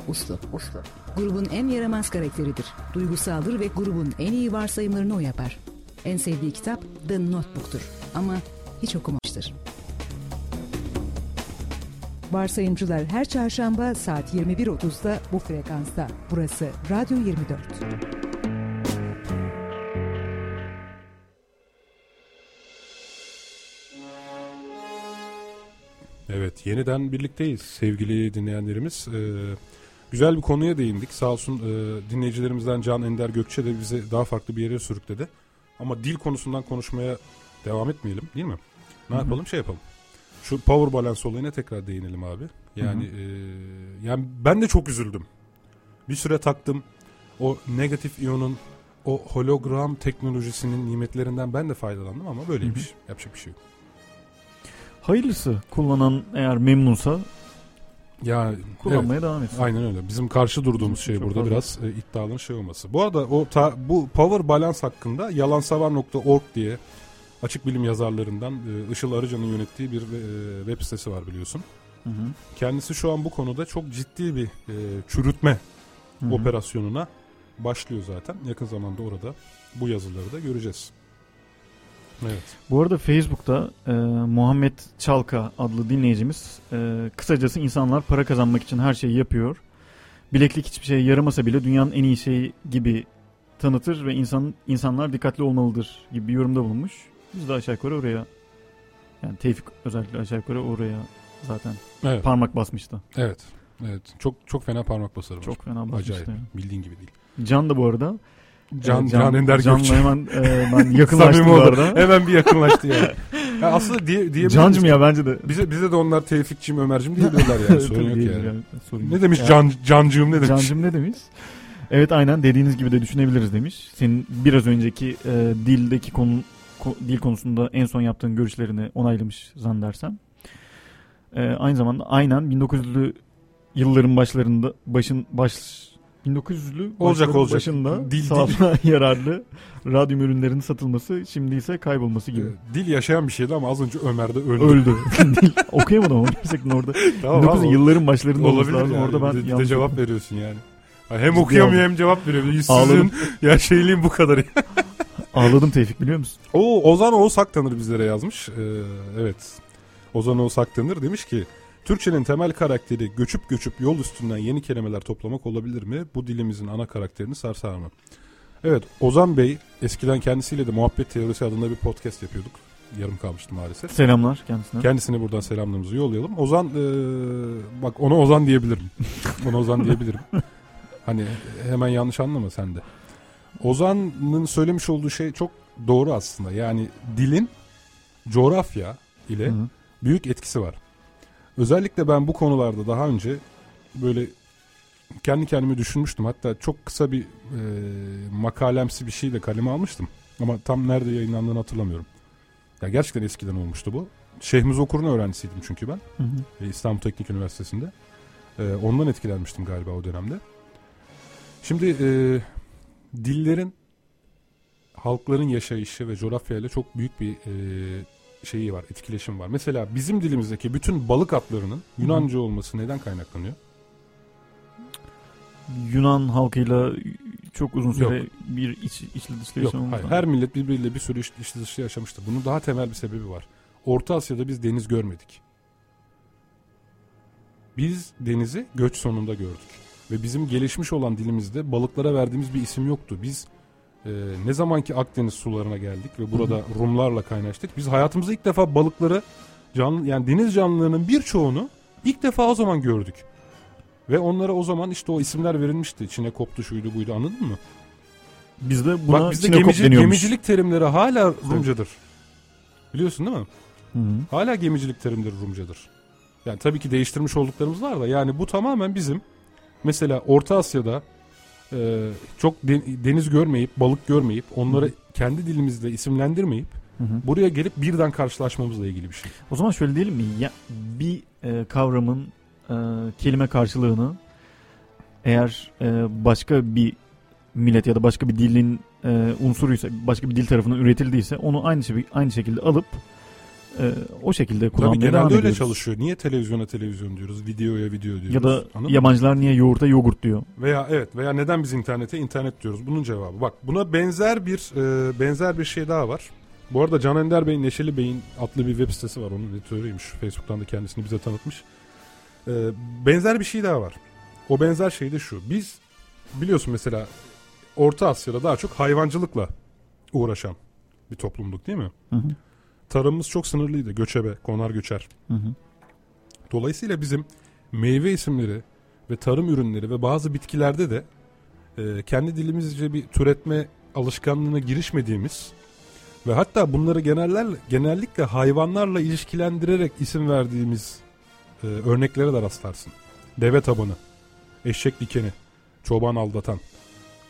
Uslu. Uslu. Grubun en yaramaz karakteridir. Duygusaldır ve grubun en iyi varsayımlarını o yapar. En sevdiği kitap The Notebook'tur. Ama hiç okumamıştır. Varsayımcılar her çarşamba saat 21.30'da bu frekansta. Burası Radyo 24. Evet yeniden birlikteyiz sevgili dinleyenlerimiz. Ee, güzel bir konuya değindik. Sağ olsun e, dinleyicilerimizden Can Ender Gökçe de bizi daha farklı bir yere sürükledi. Ama dil konusundan konuşmaya devam etmeyelim değil mi? Ne Hı hı. yapalım şey yapalım. Şu power balance olayına tekrar değinelim abi. Yani e, yani ben de çok üzüldüm. Bir süre taktım. O negatif iyonun o hologram teknolojisinin nimetlerinden ben de faydalandım ama böyleymiş. Yapacak bir şey yok. hayırlısı kullanan eğer memnunsa Ya evet. kullanmaya devam etsin. Aynen öyle. Bizim karşı durduğumuz şey Çok burada fazla. biraz e, iddialı şey olması. Bu arada o ta- bu power balance hakkında yalansavar.org diye açık bilim yazarlarından e, Işıl Arıcan'ın yönettiği bir e, web sitesi var biliyorsun. Hı hı. Kendisi şu an bu konuda çok ciddi bir e, çürütme Hı hı. operasyonuna başlıyor zaten. Yakın zamanda orada bu yazıları da göreceğiz. Evet. Bu arada Facebook'ta e, Muhammed Çalka adlı dinleyicimiz e, kısacası insanlar para kazanmak için her şeyi yapıyor. Bileklik hiçbir şeye yaramasa bile dünyanın en iyi şeyi gibi tanıtır ve insan insanlar dikkatli olmalıdır gibi bir yorumda bulunmuş. Biz de aşağı yukarı oraya yani Tevfik özellikle aşağı yukarı oraya zaten Evet. parmak basmıştı. Evet. Evet. Çok çok fena parmak basarı var. Çok fena basmıştı. Acayip. yani. Bildiğin gibi değil. Can da bu arada. Can, e, Can, Ender Can'la Gökçe. hemen e, ben yakınlaştım bu arada. Hemen bir yakınlaştı ya. ya aslında diye, diyebiliriz. Cancım ya bence de. Bize, bize de onlar Tevfikçim, Ömercim diyebilirler yani. Sorun yok yani. yani, sorun Ne demiş Ya, can, Cancığım ne demiş? Cancım ne demiş? Evet aynen dediğiniz gibi de düşünebiliriz demiş. Senin biraz önceki e, dildeki konu ko- dil konusunda en son yaptığın görüşlerini onaylamış zannedersem. E, aynı zamanda aynen 1900'lü yılların başlarında başın baş 1900'lü Olacak, olacak. başında Dil, sağlığa yararlı radyum ürünlerinin satılması şimdi ise kaybolması gibi. Ee, Dil yaşayan bir şeydi ama az önce Ömer de öldü. Öldü. Dil- Okuyamadım ama gerçekten orada. Tamam, 1900'lü abi, yılların başlarında Olabilir lazım. yani. Orada ben bir de, de cevap veriyorsun yani. Hem okuyamıyor hem cevap veriyor. Yüzsüzlüğün ya şeyliğin bu kadar. Ağladım Tevfik biliyor musun? O Ozan Oğuz Aktanır bizlere yazmış. Ee, evet. Ozan Oğuz Aktanır demiş ki Türkçenin temel karakteri göçüp göçüp yol üstünden yeni kelimeler toplamak olabilir mi? Bu dilimizin ana karakterini sarsar mı? Evet Ozan Bey eskiden kendisiyle de Muhabbet Teorisi adında bir podcast yapıyorduk. Yarım kalmıştı maalesef. Selamlar kendisine. Kendisine buradan selamlarımızı yollayalım. Ozan ee, bak ona Ozan diyebilirim. ona Ozan diyebilirim. Hani hemen yanlış anlama sen de. Ozan'ın söylemiş olduğu şey çok doğru aslında. Yani dilin coğrafya ile Hı hı. büyük etkisi var. Özellikle ben bu konularda daha önce böyle kendi kendime düşünmüştüm. Hatta çok kısa bir e, makalemsi bir şey de kaleme almıştım. Ama tam nerede yayınlandığını hatırlamıyorum. Ya gerçekten eskiden olmuştu bu. Şehmuz Okur'un öğrencisiydim çünkü ben. Hı hı. E, İstanbul Teknik Üniversitesi'nde. E, ondan etkilenmiştim galiba o dönemde. Şimdi e, dillerin halkların yaşayışı ve coğrafyayla çok büyük bir e, şeyi var, etkileşim var. Mesela bizim dilimizdeki bütün balık adlarının Yunanca olması neden kaynaklanıyor? Yunan halkıyla çok uzun süre Yok. bir iç, içli dışlı Yok, hayır. Her millet birbiriyle bir sürü iç, içli dışlı yaşamıştır. Bunun daha temel bir sebebi var. Orta Asya'da biz deniz görmedik. Biz denizi göç sonunda gördük. Ve bizim gelişmiş olan dilimizde balıklara verdiğimiz bir isim yoktu. Biz e, ne zamanki Akdeniz sularına geldik ve burada Rumlarla kaynaştık. Biz hayatımızda ilk defa balıkları canlı yani deniz canlılarının birçoğunu ilk defa o zaman gördük. Ve onlara o zaman işte o isimler verilmişti. Çine koptu şuydu buydu anladın mı? Bizde buna Bak bizde gemici, gemicilik terimleri hala Rumcadır. Biliyorsun değil mi? Hı hı. Hala gemicilik terimleri Rumcadır. Yani tabii ki değiştirmiş olduklarımız var da yani bu tamamen bizim mesela Orta Asya'da e, çok de- deniz görmeyip balık görmeyip onları kendi dilimizle isimlendirmeyip Hı hı. buraya gelip birden karşılaşmamızla ilgili bir şey. O zaman şöyle diyelim mi? Ya, bir e, kavramın e, kelime karşılığını eğer e, başka bir millet ya da başka bir dilin e, unsuruysa, başka bir dil tarafından üretildiyse onu aynı şey, aynı şekilde alıp e, o şekilde Tabii kullanmaya devam genelde öyle ediyoruz. çalışıyor. Niye televizyona televizyon diyoruz, videoya video diyoruz? Ya da Anladın mı? yabancılar niye yoğurta yoğurt diyor. Veya evet veya neden biz internete internet diyoruz? Bunun cevabı. Bak buna benzer bir e, benzer bir şey daha var. Bu arada Can Ender Bey Neşeli Bey'in adlı bir web sitesi var. Onun editörüymüş. Facebook'tan da kendisini bize tanıtmış. E, benzer bir şey daha var. O benzer şey de şu. Biz biliyorsun mesela Orta Asya'da daha çok hayvancılıkla uğraşan bir toplumduk değil mi? Hı hı. Tarımımız çok sınırlıydı. Göçebe, konar göçer. Hı hı. Dolayısıyla bizim meyve isimleri ve tarım ürünleri ve bazı bitkilerde de e, kendi dilimizce bir türetme alışkanlığına girişmediğimiz ve hatta bunları geneller, genellikle hayvanlarla ilişkilendirerek isim verdiğimiz e, örneklere de rastlarsın. Deve tabanı, eşek dikeni, çoban aldatan.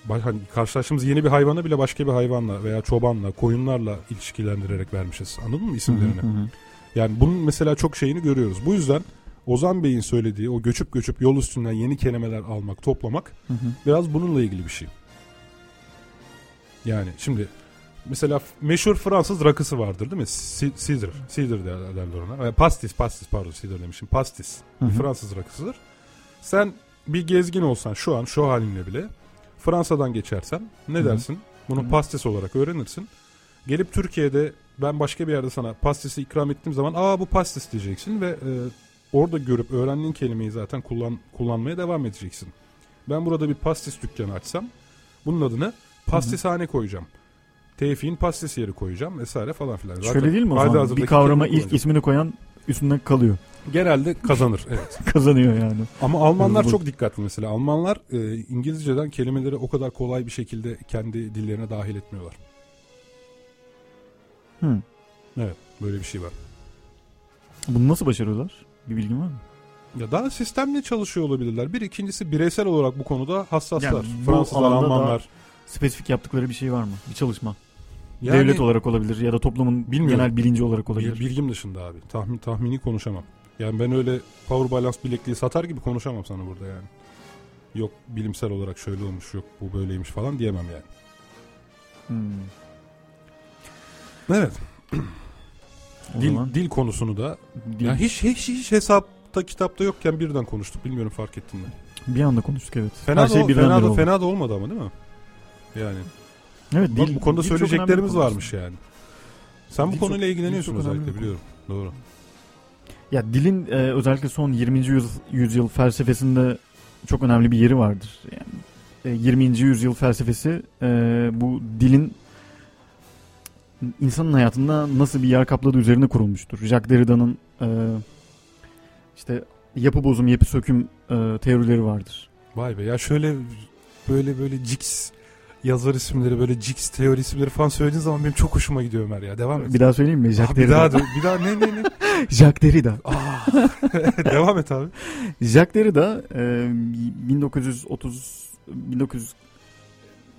Hani karşılaştığımız yeni bir hayvana bile başka bir hayvanla veya çobanla, koyunlarla ilişkilendirerek vermişiz. Anladın mı isimlerini? Hı hı. Yani bunun mesela çok şeyini görüyoruz. Bu yüzden Ozan Bey'in söylediği o göçüp göçüp yol üstünden yeni kelimeler almak, toplamak Hı hı. biraz bununla ilgili bir şey. Yani şimdi mesela meşhur Fransız rakısı vardır değil mi? Cider. Cider der- derler ona. E, Pastis, pastis pardon cider demişim. Pastis. Hı Bir. Fransız rakısıdır. Sen bir gezgin olsan şu an şu halinle bile Fransa'dan geçersen ne dersin? Bunu Hı hı. pastis olarak öğrenirsin. Gelip Türkiye'de ben başka bir yerde sana pastisi ikram ettiğim zaman aa bu pastis diyeceksin ve e, orada görüp öğrendiğin kelimeyi zaten kullan kullanmaya devam edeceksin. Ben burada bir pastis dükkanı açsam bunun adını pastishane koyacağım. Tevfik'in pastis yeri koyacağım vesaire falan filan. Zaten Şöyle değil mi o zaman? Bir kavrama ilk ismini koyan üstünden kalıyor. Genelde kazanır evet. Kazanıyor yani. Ama Almanlar çok dikkatli mesela. Almanlar e, İngilizceden kelimeleri o kadar kolay bir şekilde kendi dillerine dahil etmiyorlar. Hı. Evet böyle bir şey var. Bunu nasıl başarıyorlar? Bir bilgin var mı? Ya daha sistemli çalışıyor olabilirler. Bir ikincisi bireysel olarak bu konuda hassaslar. Yani bu Fransızlar, alanda Almanlar. Spesifik yaptıkları bir şey var mı? Bir çalışma. Yani Devlet olarak olabilir ya da toplumun Bilmiyorum. genel bilinci olarak bil- olabilir. bilgim dışında abi. Tahmin tahmini konuşamam. Yani ben öyle power balance bilekliği satar gibi konuşamam sana burada yani. Yok bilimsel olarak şöyle olmuş yok bu böyleymiş falan diyemem yani. Hmm. Evet. O Dil, zaman dil konusunu da dil- yani hiç, hiç hiç hesapta kitapta yokken birden konuştuk. Bilmiyorum fark ettin mi? bir anda konuştuk evet. Fena Her şey da, birden fena, da, oldu. fena da olmadı ama değil mi? Yani Evet, bak, dil- bu konuda dil söyleyeceklerimiz konu. varmış yani. Sen bu Dil konuyla çok- ilgileniyorsun özellikle biliyorum. Doğru. Ya dilin e, özellikle son 20. yüzyıl, yüzyıl felsefesinde çok önemli bir yeri vardır. Yani e, 20. yüzyıl felsefesi e, bu dilin insanın hayatında nasıl bir yer kapladığı üzerine kurulmuştur. Jacques Derrida'nın e, işte yapı bozum, yapı söküm e, teorileri vardır. Vay be ya şöyle böyle böyle Jix yazar isimleri böyle Jix teori isimleri falan söylediğin zaman benim çok hoşuma gidiyor Ömer ya. Devam et. Bir daha söyleyeyim mi? Jacques bir Derrida. daha bir daha ne ne ne? Jacques Derrida. Aa, devam et abi. Jacques Derrida e, 1930 1900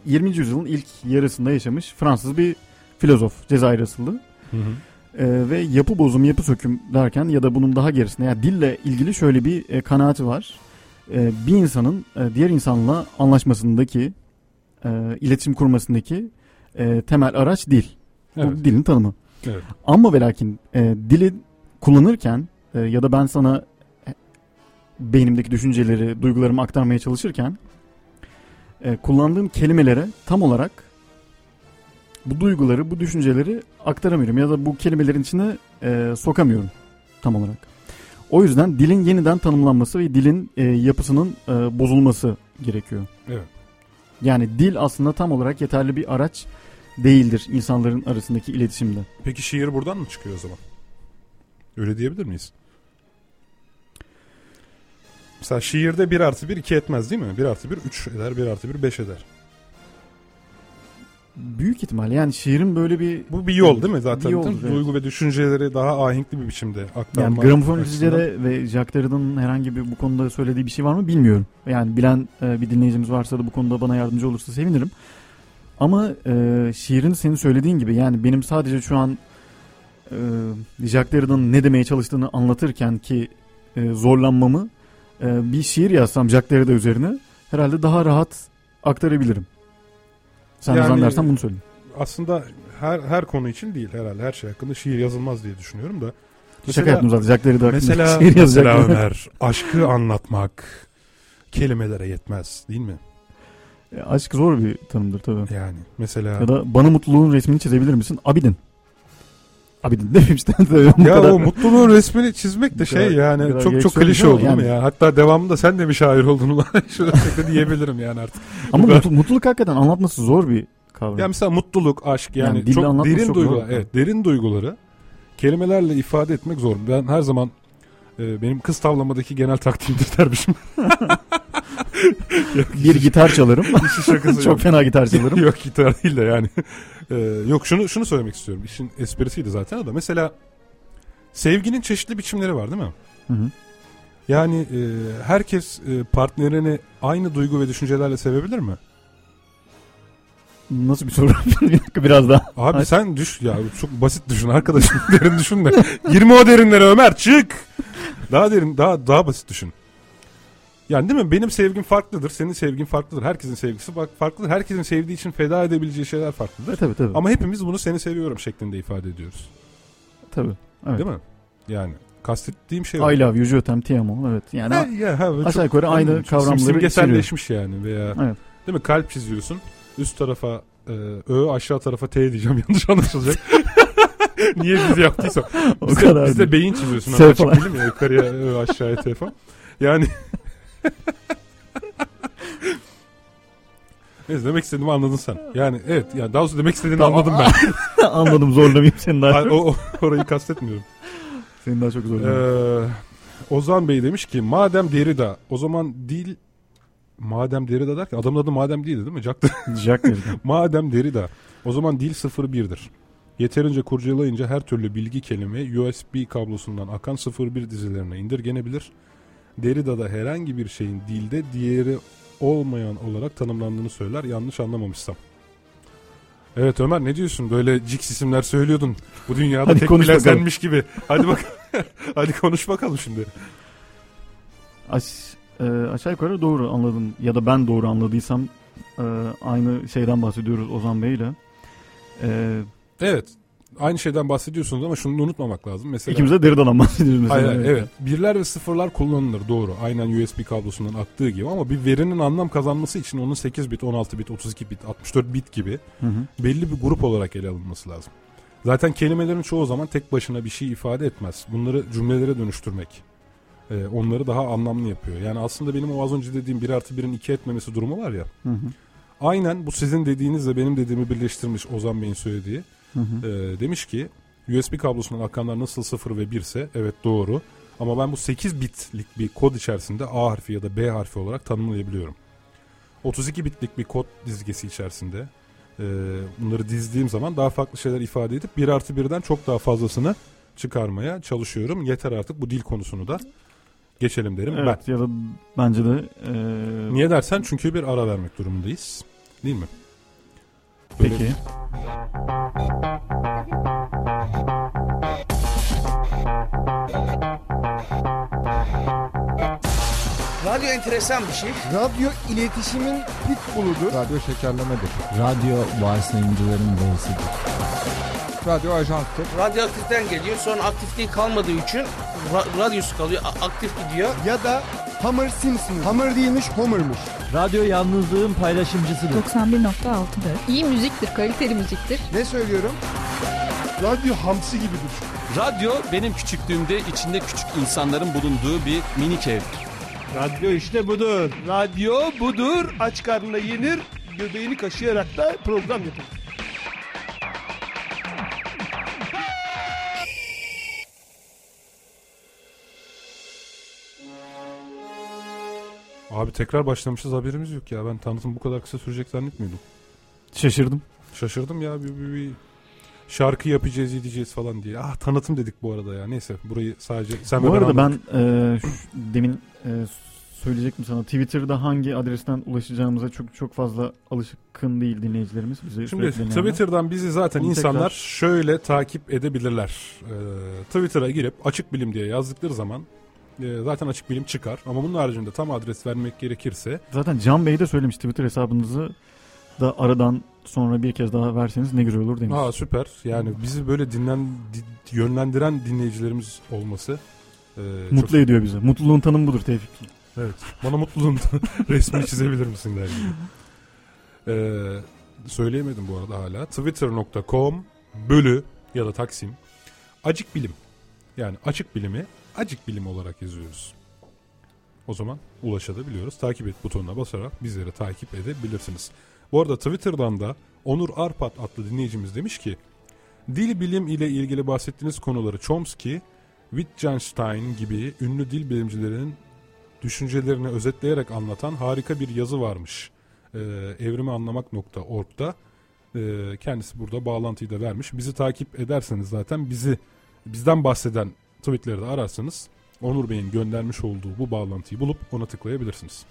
20. yüzyılın ilk yarısında yaşamış Fransız bir filozof Cezayir asıllı. Hı hı. E, ve yapı bozum, yapı söküm derken ya da bunun daha gerisinde yani dille ilgili şöyle bir e, kanaati var. E, bir insanın e, diğer insanla anlaşmasındaki e, iletişim kurmasındaki e, temel araç dil. Evet. Bu dilin tanımı. evet. Ama ve lakin e, dili kullanırken e, ya da ben sana e, beynimdeki düşünceleri, duygularımı aktarmaya çalışırken e, kullandığım kelimelere tam olarak bu duyguları, bu düşünceleri aktaramıyorum ya da bu kelimelerin içine e, sokamıyorum tam olarak. O yüzden dilin yeniden tanımlanması ve dilin e, yapısının e, bozulması gerekiyor. Evet. Yani dil aslında tam olarak yeterli bir araç değildir insanların arasındaki iletişimde. Peki şiir buradan mı çıkıyor o zaman? Öyle diyebilir miyiz? Mesela şiirde 1 artı 1 2 etmez değil mi? 1 artı 1 3 eder, 1 artı 1 5 eder. Büyük ihtimal yani şiirin böyle bir Bu bir yol değil mi zaten? Yol, değil mi? evet. Duygu ve düşünceleri daha ahenkli bir biçimde aktarma. yani gramofon üreticileri ve Jacques Derrida'nın herhangi bir bu konuda söylediği bir şey var mı bilmiyorum. Yani bilen e, bir dinleyicimiz varsa da bu konuda bana yardımcı olursa sevinirim. Ama e, şiirin senin söylediğin gibi yani benim sadece şu an e, Jacques Derrida'nın ne demeye çalıştığını anlatırken ki e, zorlanmamı e, bir şiir yazsam Jacques Derrida üzerine herhalde daha rahat aktarabilirim. Sen Yani- zannedersen bunu söyleyeyim. Aslında her her konu için değil herhalde. Her şey hakkında şiir yazılmaz diye düşünüyorum da. Şaka yaptım zaten. Jacques Derrida Mesela, şiir mesela yazacak. Ömer aşkı anlatmak kelimelere yetmez değil mi? E, Aşk zor bir tanımdır tabii. Yani mesela Ya da bana mutluluğun resmini çizebilir misin? Abidin. Abidin demiştim. Bu ya kadar- o mutluluğun resmini çizmek de şey yani çok çok klişe söyledim oldu yani- ya? Hatta devamında sen de mi şair oldun ulan? Şöyle diyebilirim yani artık. Ama mutlu- mutluluk hakikaten anlatması zor bir kavram. Ya mesela mutluluk, aşk yani, Yani çok derin çok duygular. Evet, derin duyguları kelimelerle ifade etmek zor. Ben her zaman e, benim kız tavlamadaki genel taktiğimdir dermişim. bir gitar çalarım. Şakası Çok yok. fena gitar çalarım. yok gitar değil de yani. Ee, yok şunu şunu söylemek istiyorum. İşin esprisiydi zaten o da. Mesela sevginin çeşitli biçimleri var değil mi? Hı hı. Yani e, herkes e, partnerini aynı duygu ve düşüncelerle sevebilir mi? Nasıl bir soru? bir dakika biraz daha. Abi Ay- sen düş ya çok basit düşün arkadaşım derin düşünme. Girme o derinlere Ömer çık. Daha derin daha daha basit düşün. Yani değil mi? Benim sevgim farklıdır. Senin sevgin farklıdır. Herkesin sevgisi bak farklıdır. Herkesin sevdiği için feda edebileceği şeyler farklıdır. E, tabii tabii. Ama hepimiz bunu seni seviyorum şeklinde ifade ediyoruz. tabii. Evet. Değil mi? Yani kastettiğim şey. I love you, je t'aime, ti amo. Evet. Yani Ha, ya, ha, aşağı yukarı aynı çok kavramları simgeselleşmiş yani veya Evet. değil mi kalp çiziyorsun üst tarafa e, ö aşağı tarafa t diyeceğim yanlış anlaşılacak. Niye bizi yaptıysa. o Biz de, kadar. biz de beyin çiziyorsun. S bilim ya yukarıya ö, aşağıya t falan. Yani Neyse demek istediğimi anladın sen. Yani evet yani daha doğrusu demek istediğini Tamam. anladım ben. Anladım zorlamayayım seni daha Hayır, o, o- orayı kastetmiyorum. Seni daha çok zorlamayayım. Ee, Ozan Bey demiş ki madem Derrida o zaman dil madem Derrida derken adamın adı madem değildi değil mi? Jack Jacques Derrida. madem Derrida o zaman dil 01'dir. Yeterince kurcalayınca her türlü bilgi kelime USB kablosundan akan 01 dizilerine indirgenebilir. Derrida'da herhangi bir şeyin dilde diğeri olmayan olarak tanımlandığını söyler yanlış anlamamışsam. Evet Ömer ne diyorsun? Böyle cix isimler söylüyordun. Bu dünyada Hadi tek konuş bilen bakalım. senmiş gibi. Hadi bak. Hadi konuş bakalım şimdi. Aş, e, aşağı yukarı doğru anladım ya da ben doğru anladıysam e, aynı şeyden bahsediyoruz Ozan Bey ile. E, Evet. Aynı şeyden bahsediyorsunuz ama şunu unutmamak lazım. Mesela ikimiz de Derrida'dan bahsediyoruz mesela. Hayır, evet. Birler ve sıfırlar kullanılır doğru. Aynen USB kablosundan aktığı gibi ama bir verinin anlam kazanması için onun 8 bit, 16 bit, 32 bit, 64 bit gibi Hı hı. belli bir grup olarak ele alınması lazım. Zaten kelimelerin çoğu zaman tek başına bir şey ifade etmez. Bunları cümlelere dönüştürmek e, onları daha anlamlı yapıyor. Yani aslında benim o az önce dediğim 1 artı 1'in 2 etmemesi durumu var ya. Hı hı. Aynen bu sizin dediğinizle benim dediğimi birleştirmiş Ozan Bey'in söylediği. Hı hı. Ee, demiş ki USB kablosundan akanlar nasıl 0 ve 1 ise evet doğru. Ama ben bu 8 bitlik bir kod içerisinde A harfi ya da B harfi olarak tanımlayabiliyorum. 32 bitlik bir kod dizgesi içerisinde e, bunları dizdiğim zaman daha farklı şeyler ifade edip 1 artı 1'den çok daha fazlasını çıkarmaya çalışıyorum. Yeter artık bu dil konusunu da geçelim derim ben. Evet ya da bence de e, Niye dersen çünkü bir ara vermek durumundayız. Değil mi? Böyle- peki. Radyo enteresan bir şey. Radyo iletişimin pitbulludur. Radyo şekerlemedir. Radyo varsayımcıların B'sidir. Radyo ajanstır. Radyoaktiften geliyor sonra aktifliği kalmadığı için ra- radyosu kalıyor a- aktif gidiyor. Ya da Homer Simpson. Homer değilmiş Homer'mış. Radyo yalnızlığın paylaşımcısıdır. 91.6'dır. İyi müziktir, kaliteli müziktir. Ne söylüyorum? Radyo hamsi gibidir. Radyo benim küçüklüğümde içinde küçük insanların bulunduğu bir minik ev. Radyo işte budur. Radyo budur. Aç karnına yenir. Göbeğini kaşıyarak da program yapar. Abi tekrar başlamışız haberimiz yok ya. Ben tanıtım bu kadar kısa sürecek zannetmiyordum. Şaşırdım. Şaşırdım ya bir, bir, bir şarkı yapacağız edeceğiz falan diye. Ah tanıtım dedik bu arada ya. Neyse burayı sadece sen ve Bu arada ben anladık. e, şu- demin e, söyleyecektim sana Twitter'da hangi adresten ulaşacağımıza çok çok fazla alışkın değil dinleyicilerimiz. Bize Şimdi. Twitter'dan bizi zaten Onu insanlar tekrar- şöyle takip edebilirler. Ee, Twitter'a girip açık bilim diye yazdıkları zaman e, zaten açık bilim çıkar. Ama bunun haricinde tam adres vermek gerekirse Zaten Can Bey de söylemiş Twitter hesabınızı da aradan sonra bir kez daha verseniz ne güzel olur demiş. Aa süper. Yani bizi böyle dinlen di- yönlendiren dinleyicilerimiz olması e, Mutlu çok- ediyor bizi. Mutluluğun tanımı budur Tevfik. Evet. Bana mutluluğun resmini çizebilir misin der gibi. Ee, söyleyemedim bu arada hala. Twitter.com bölü ya da Taksim acık bilim. Yani açık bilimi acık bilim olarak yazıyoruz. O zaman ulaşabiliyoruz. Takip et butonuna basarak bizleri takip edebilirsiniz. Bu arada Twitter'dan da Onur Arpat adlı dinleyicimiz demiş ki Dil bilim ile ilgili bahsettiğiniz konuları Chomsky, Wittgenstein gibi ünlü dil bilimcilerinin düşüncelerini özetleyerek anlatan harika bir yazı varmış. Ee, evrimianlamak.org'da ee, kendisi burada bağlantıyı da vermiş. Bizi takip ederseniz zaten bizi bizden bahseden tweetleri de ararsanız Onur Bey'in göndermiş olduğu bu bağlantıyı bulup ona tıklayabilirsiniz.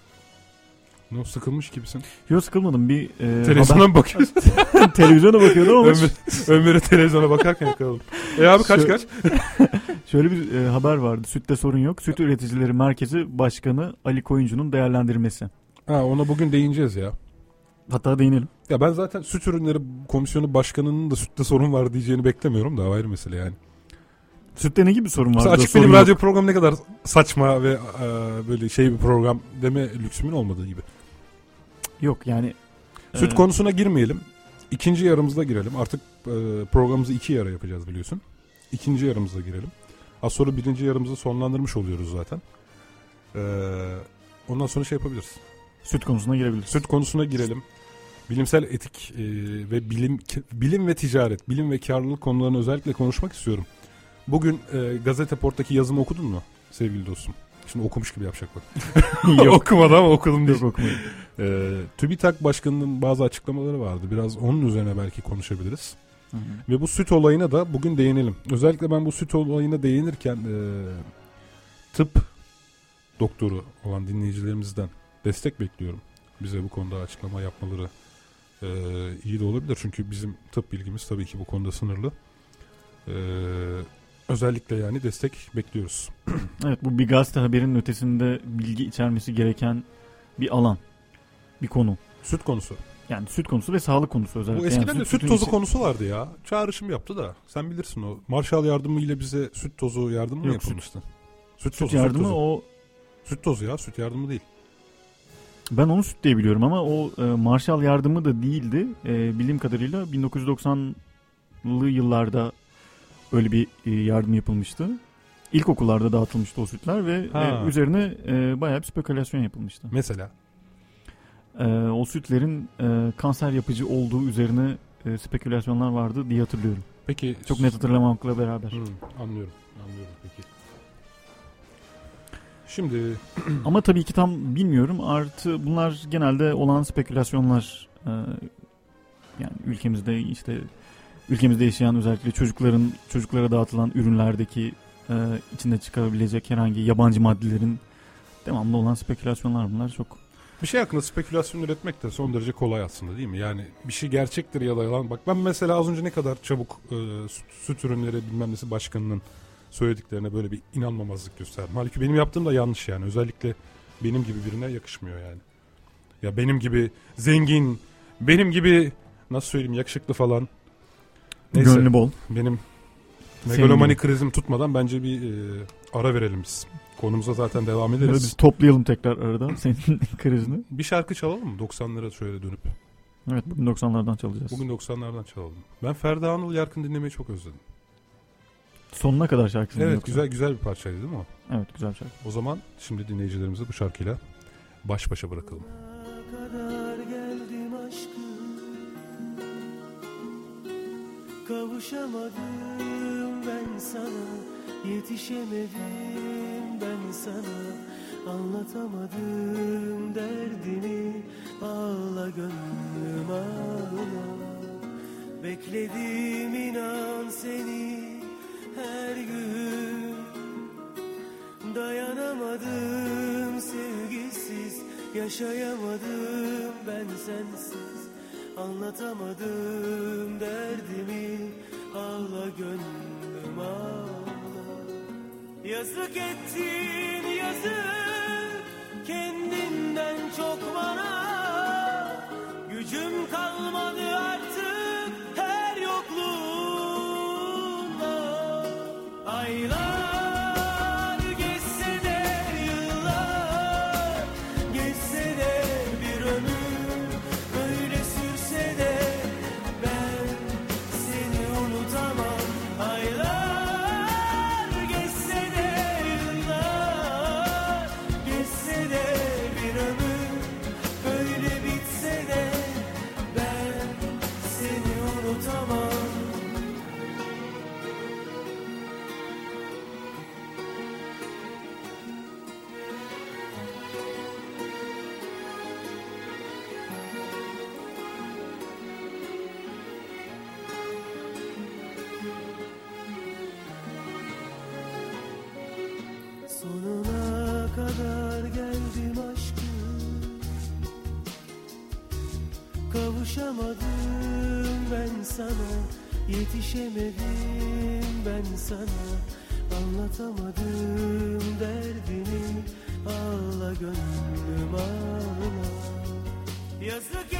Ne o, sıkılmış gibisin. Yok sıkılmadım. Bir e, Televizyona mı bakıyorsun? haber- televizyona bakıyordum ama Ömer, Ömer'i televizyona bakarken yakaladım. E abi kaç Şu- kaç? şöyle bir e, haber vardı. Sütte sorun yok. Süt Üreticileri Merkezi Başkanı Ali Koyuncu'nun değerlendirmesi. Ha, ona bugün değineceğiz ya. Hatta değinelim. Ya ben zaten süt ürünleri komisyonu başkanının da sütte sorun var diyeceğini beklemiyorum da ayrı mesele yani. Sütte ne gibi sorun var? Açık yok? radyo programı ne kadar saçma ve e, böyle şey bir program deme lüksümün olmadığı gibi. Yok yani. Süt e, konusuna girmeyelim. İkinci yarımızda girelim. Artık e, programımızı iki yara yapacağız biliyorsun. İkinci yarımıza girelim. Az sonra birinci yarımızı sonlandırmış oluyoruz zaten. E, ondan sonra şey yapabiliriz. Süt konusuna girebiliriz. Süt konusuna girelim. Bilimsel etik e, ve bilim bilim ve ticaret, bilim ve karlılık konularını özellikle konuşmak istiyorum. Bugün e, Gazete Port'taki yazımı okudun mu sevgili dostum? Şimdi okumuş gibi yapacak bak. Okumadı ama okudum diye. Yok okumayın. E, TÜBİTAK Başkanı'nın bazı açıklamaları vardı. Biraz onun üzerine belki konuşabiliriz. Hı hı. Ve bu süt olayına da bugün değinelim. Özellikle ben bu süt olayına değinirken e, tıp doktoru olan dinleyicilerimizden destek bekliyorum. Bize bu konuda açıklama yapmaları e, iyi de olabilir. Çünkü bizim tıp bilgimiz tabii ki bu konuda sınırlı. E, özellikle yani destek bekliyoruz. Evet bu bir gazete haberinin ötesinde bilgi içermesi gereken bir alan. Bir konu. Süt konusu. Yani süt konusu ve sağlık konusu özellikle. Bu eskiden yani de süt tozu içi- konusu vardı ya. Çağrışım yaptı da. Sen bilirsin o. Marshall yardımı ile bize süt tozu yardımı mı Yok, süt. yapılmıştı? Süt, Süt tozu, yardımı tozu. o Süt tozu ya. Süt yardımı değil. Ben onu süt diye biliyorum ama o e, Marshall yardımı da değildi. E, bildiğim kadarıyla 1990'lı yıllarda öyle bir e, yardım yapılmıştı. İlkokullarda dağıtılmıştı o sütler ve Ha. e, üzerine e, bayağı bir spekülasyon yapılmıştı. Mesela. E, o sütlerin e, kanser yapıcı olduğu üzerine e, spekülasyonlar vardı diye hatırlıyorum. Peki Çok net hatırlamamakla beraber. Hı, anlıyorum. Anlıyorum peki. Şimdi Ama tabii ki tam bilmiyorum. Artı bunlar genelde olan spekülasyonlar. Yani ülkemizde işte ülkemizde yaşayan özellikle çocukların çocuklara dağıtılan ürünlerdeki e, içinde çıkabilecek herhangi yabancı maddelerin devamlı olan spekülasyonlar bunlar çok. bir şey hakkında spekülasyon üretmek de son derece kolay aslında değil mi? Yani bir şey gerçektir ya da yalan. Bak ben mesela az önce ne kadar çabuk e, süt, süt ürünleri bilmem nesi başkanının söylediklerine böyle bir inanmamazlık gösterdim. Halbuki benim yaptığım da yanlış yani. Özellikle benim gibi birine yakışmıyor yani. Ya benim gibi zengin, benim gibi nasıl söyleyeyim yakışıklı falan. Gönlü bol. Benim megalomani krizim tutmadan bence bir e, ara verelim biz. Konumuza zaten devam ederiz. biz toplayalım tekrar arada senin krizini. Bir şarkı çalalım mı 90'lara şöyle dönüp? Evet bugün 90'lardan çalacağız. Bugün 90'lardan çalalım. Ben Ferdi Anıl Yarkın dinlemeyi çok özledim. Sonuna kadar şarkısını Evet yoksa. güzel güzel bir parçaydı değil mi o? Evet güzel bir şarkı. O zaman şimdi dinleyicilerimizi bu şarkıyla baş başa bırakalım. kadar Kavuşamadım ben sana Yetişemedim ben sana. Anlatamadım derdimi Ağla gönlüm ağla. Bekledim inan seni her gün. Dayanamadım sevgisiz Yaşayamadım ben sensiz Anlatamadım derdimi Ağla gönlüm ağla. Yazık ettin yazık Kendinden çok bana. Gücüm kalmadı sana Yetişemedim ben sana. Anlatamadım derdimi Ağla gönlüm ağla. Yazık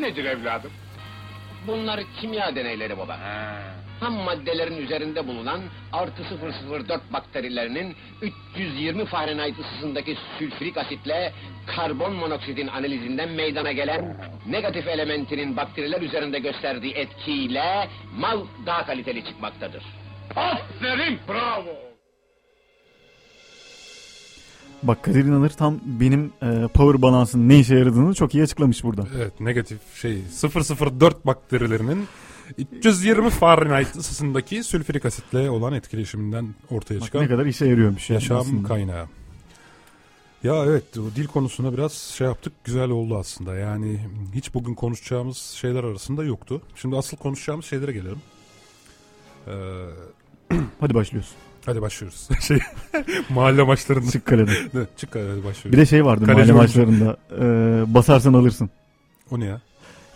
Bu nedir evladım? Bunlar kimya deneyleri baba. Ham maddelerin üzerinde bulunan artı 004 bakterilerinin 320 Fahrenheit ısısındaki sülfürik asitle karbon monoksitin analizinden meydana gelen negatif elementinin bakteriler üzerinde gösterdiği etkiyle mal daha kaliteli çıkmaktadır. Aferin bravo. Bak Kadir İnanır tam benim e, power balance'ın ne işe yaradığını çok iyi açıklamış burada. Evet negatif şey 004 bakterilerinin 320 Fahrenheit ısısındaki sülfürik asitle olan etkileşiminden ortaya Bak çıkan ne kadar işe yarıyormuş yaşam aslında. kaynağı. Ya evet o dil konusuna biraz şey yaptık güzel oldu aslında. Yani hiç bugün konuşacağımız şeyler arasında yoktu. Şimdi asıl konuşacağımız şeylere gelelim. Ee, Hadi başlıyoruz. Hadi başlıyoruz. şey mahalle maçlarında. Çık kalede. Çık kalede hadi başlıyoruz. Bir de şey vardı Kaleci mahalle oyuncu. maçlarında e, basarsan alırsın. O ne ya?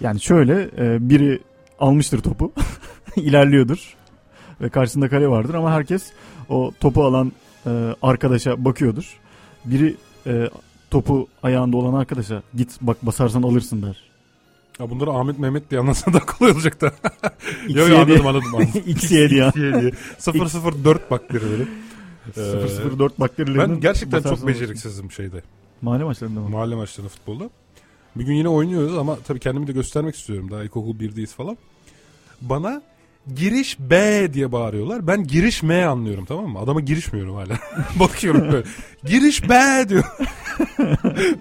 Yani şöyle e, biri almıştır topu ilerliyordur ve karşısında kale vardır ama herkes o topu alan e, arkadaşa bakıyordur. Biri e, topu ayağında olan arkadaşa git bak basarsan alırsın der. Ya bunları Ahmet Mehmet diye anlatsa da kolay olacak da. Yok diye. anladım anladım. anladım. X'ye diye. X'ye diye. 004 bakterileri. 004 bakterilerinin Ben gerçekten çok beceriksizim şeyde. Mahalle maçlarında mı? Mahalle maçlarında futbolda. Bir gün yine oynuyoruz ama tabii kendimi de göstermek istiyorum. Daha ilkokul 1'deyiz falan. Bana giriş B diye bağırıyorlar. Ben giriş M anlıyorum tamam mı? Adama girişmiyorum hala. Bakıyorum böyle. Giriş B diyor.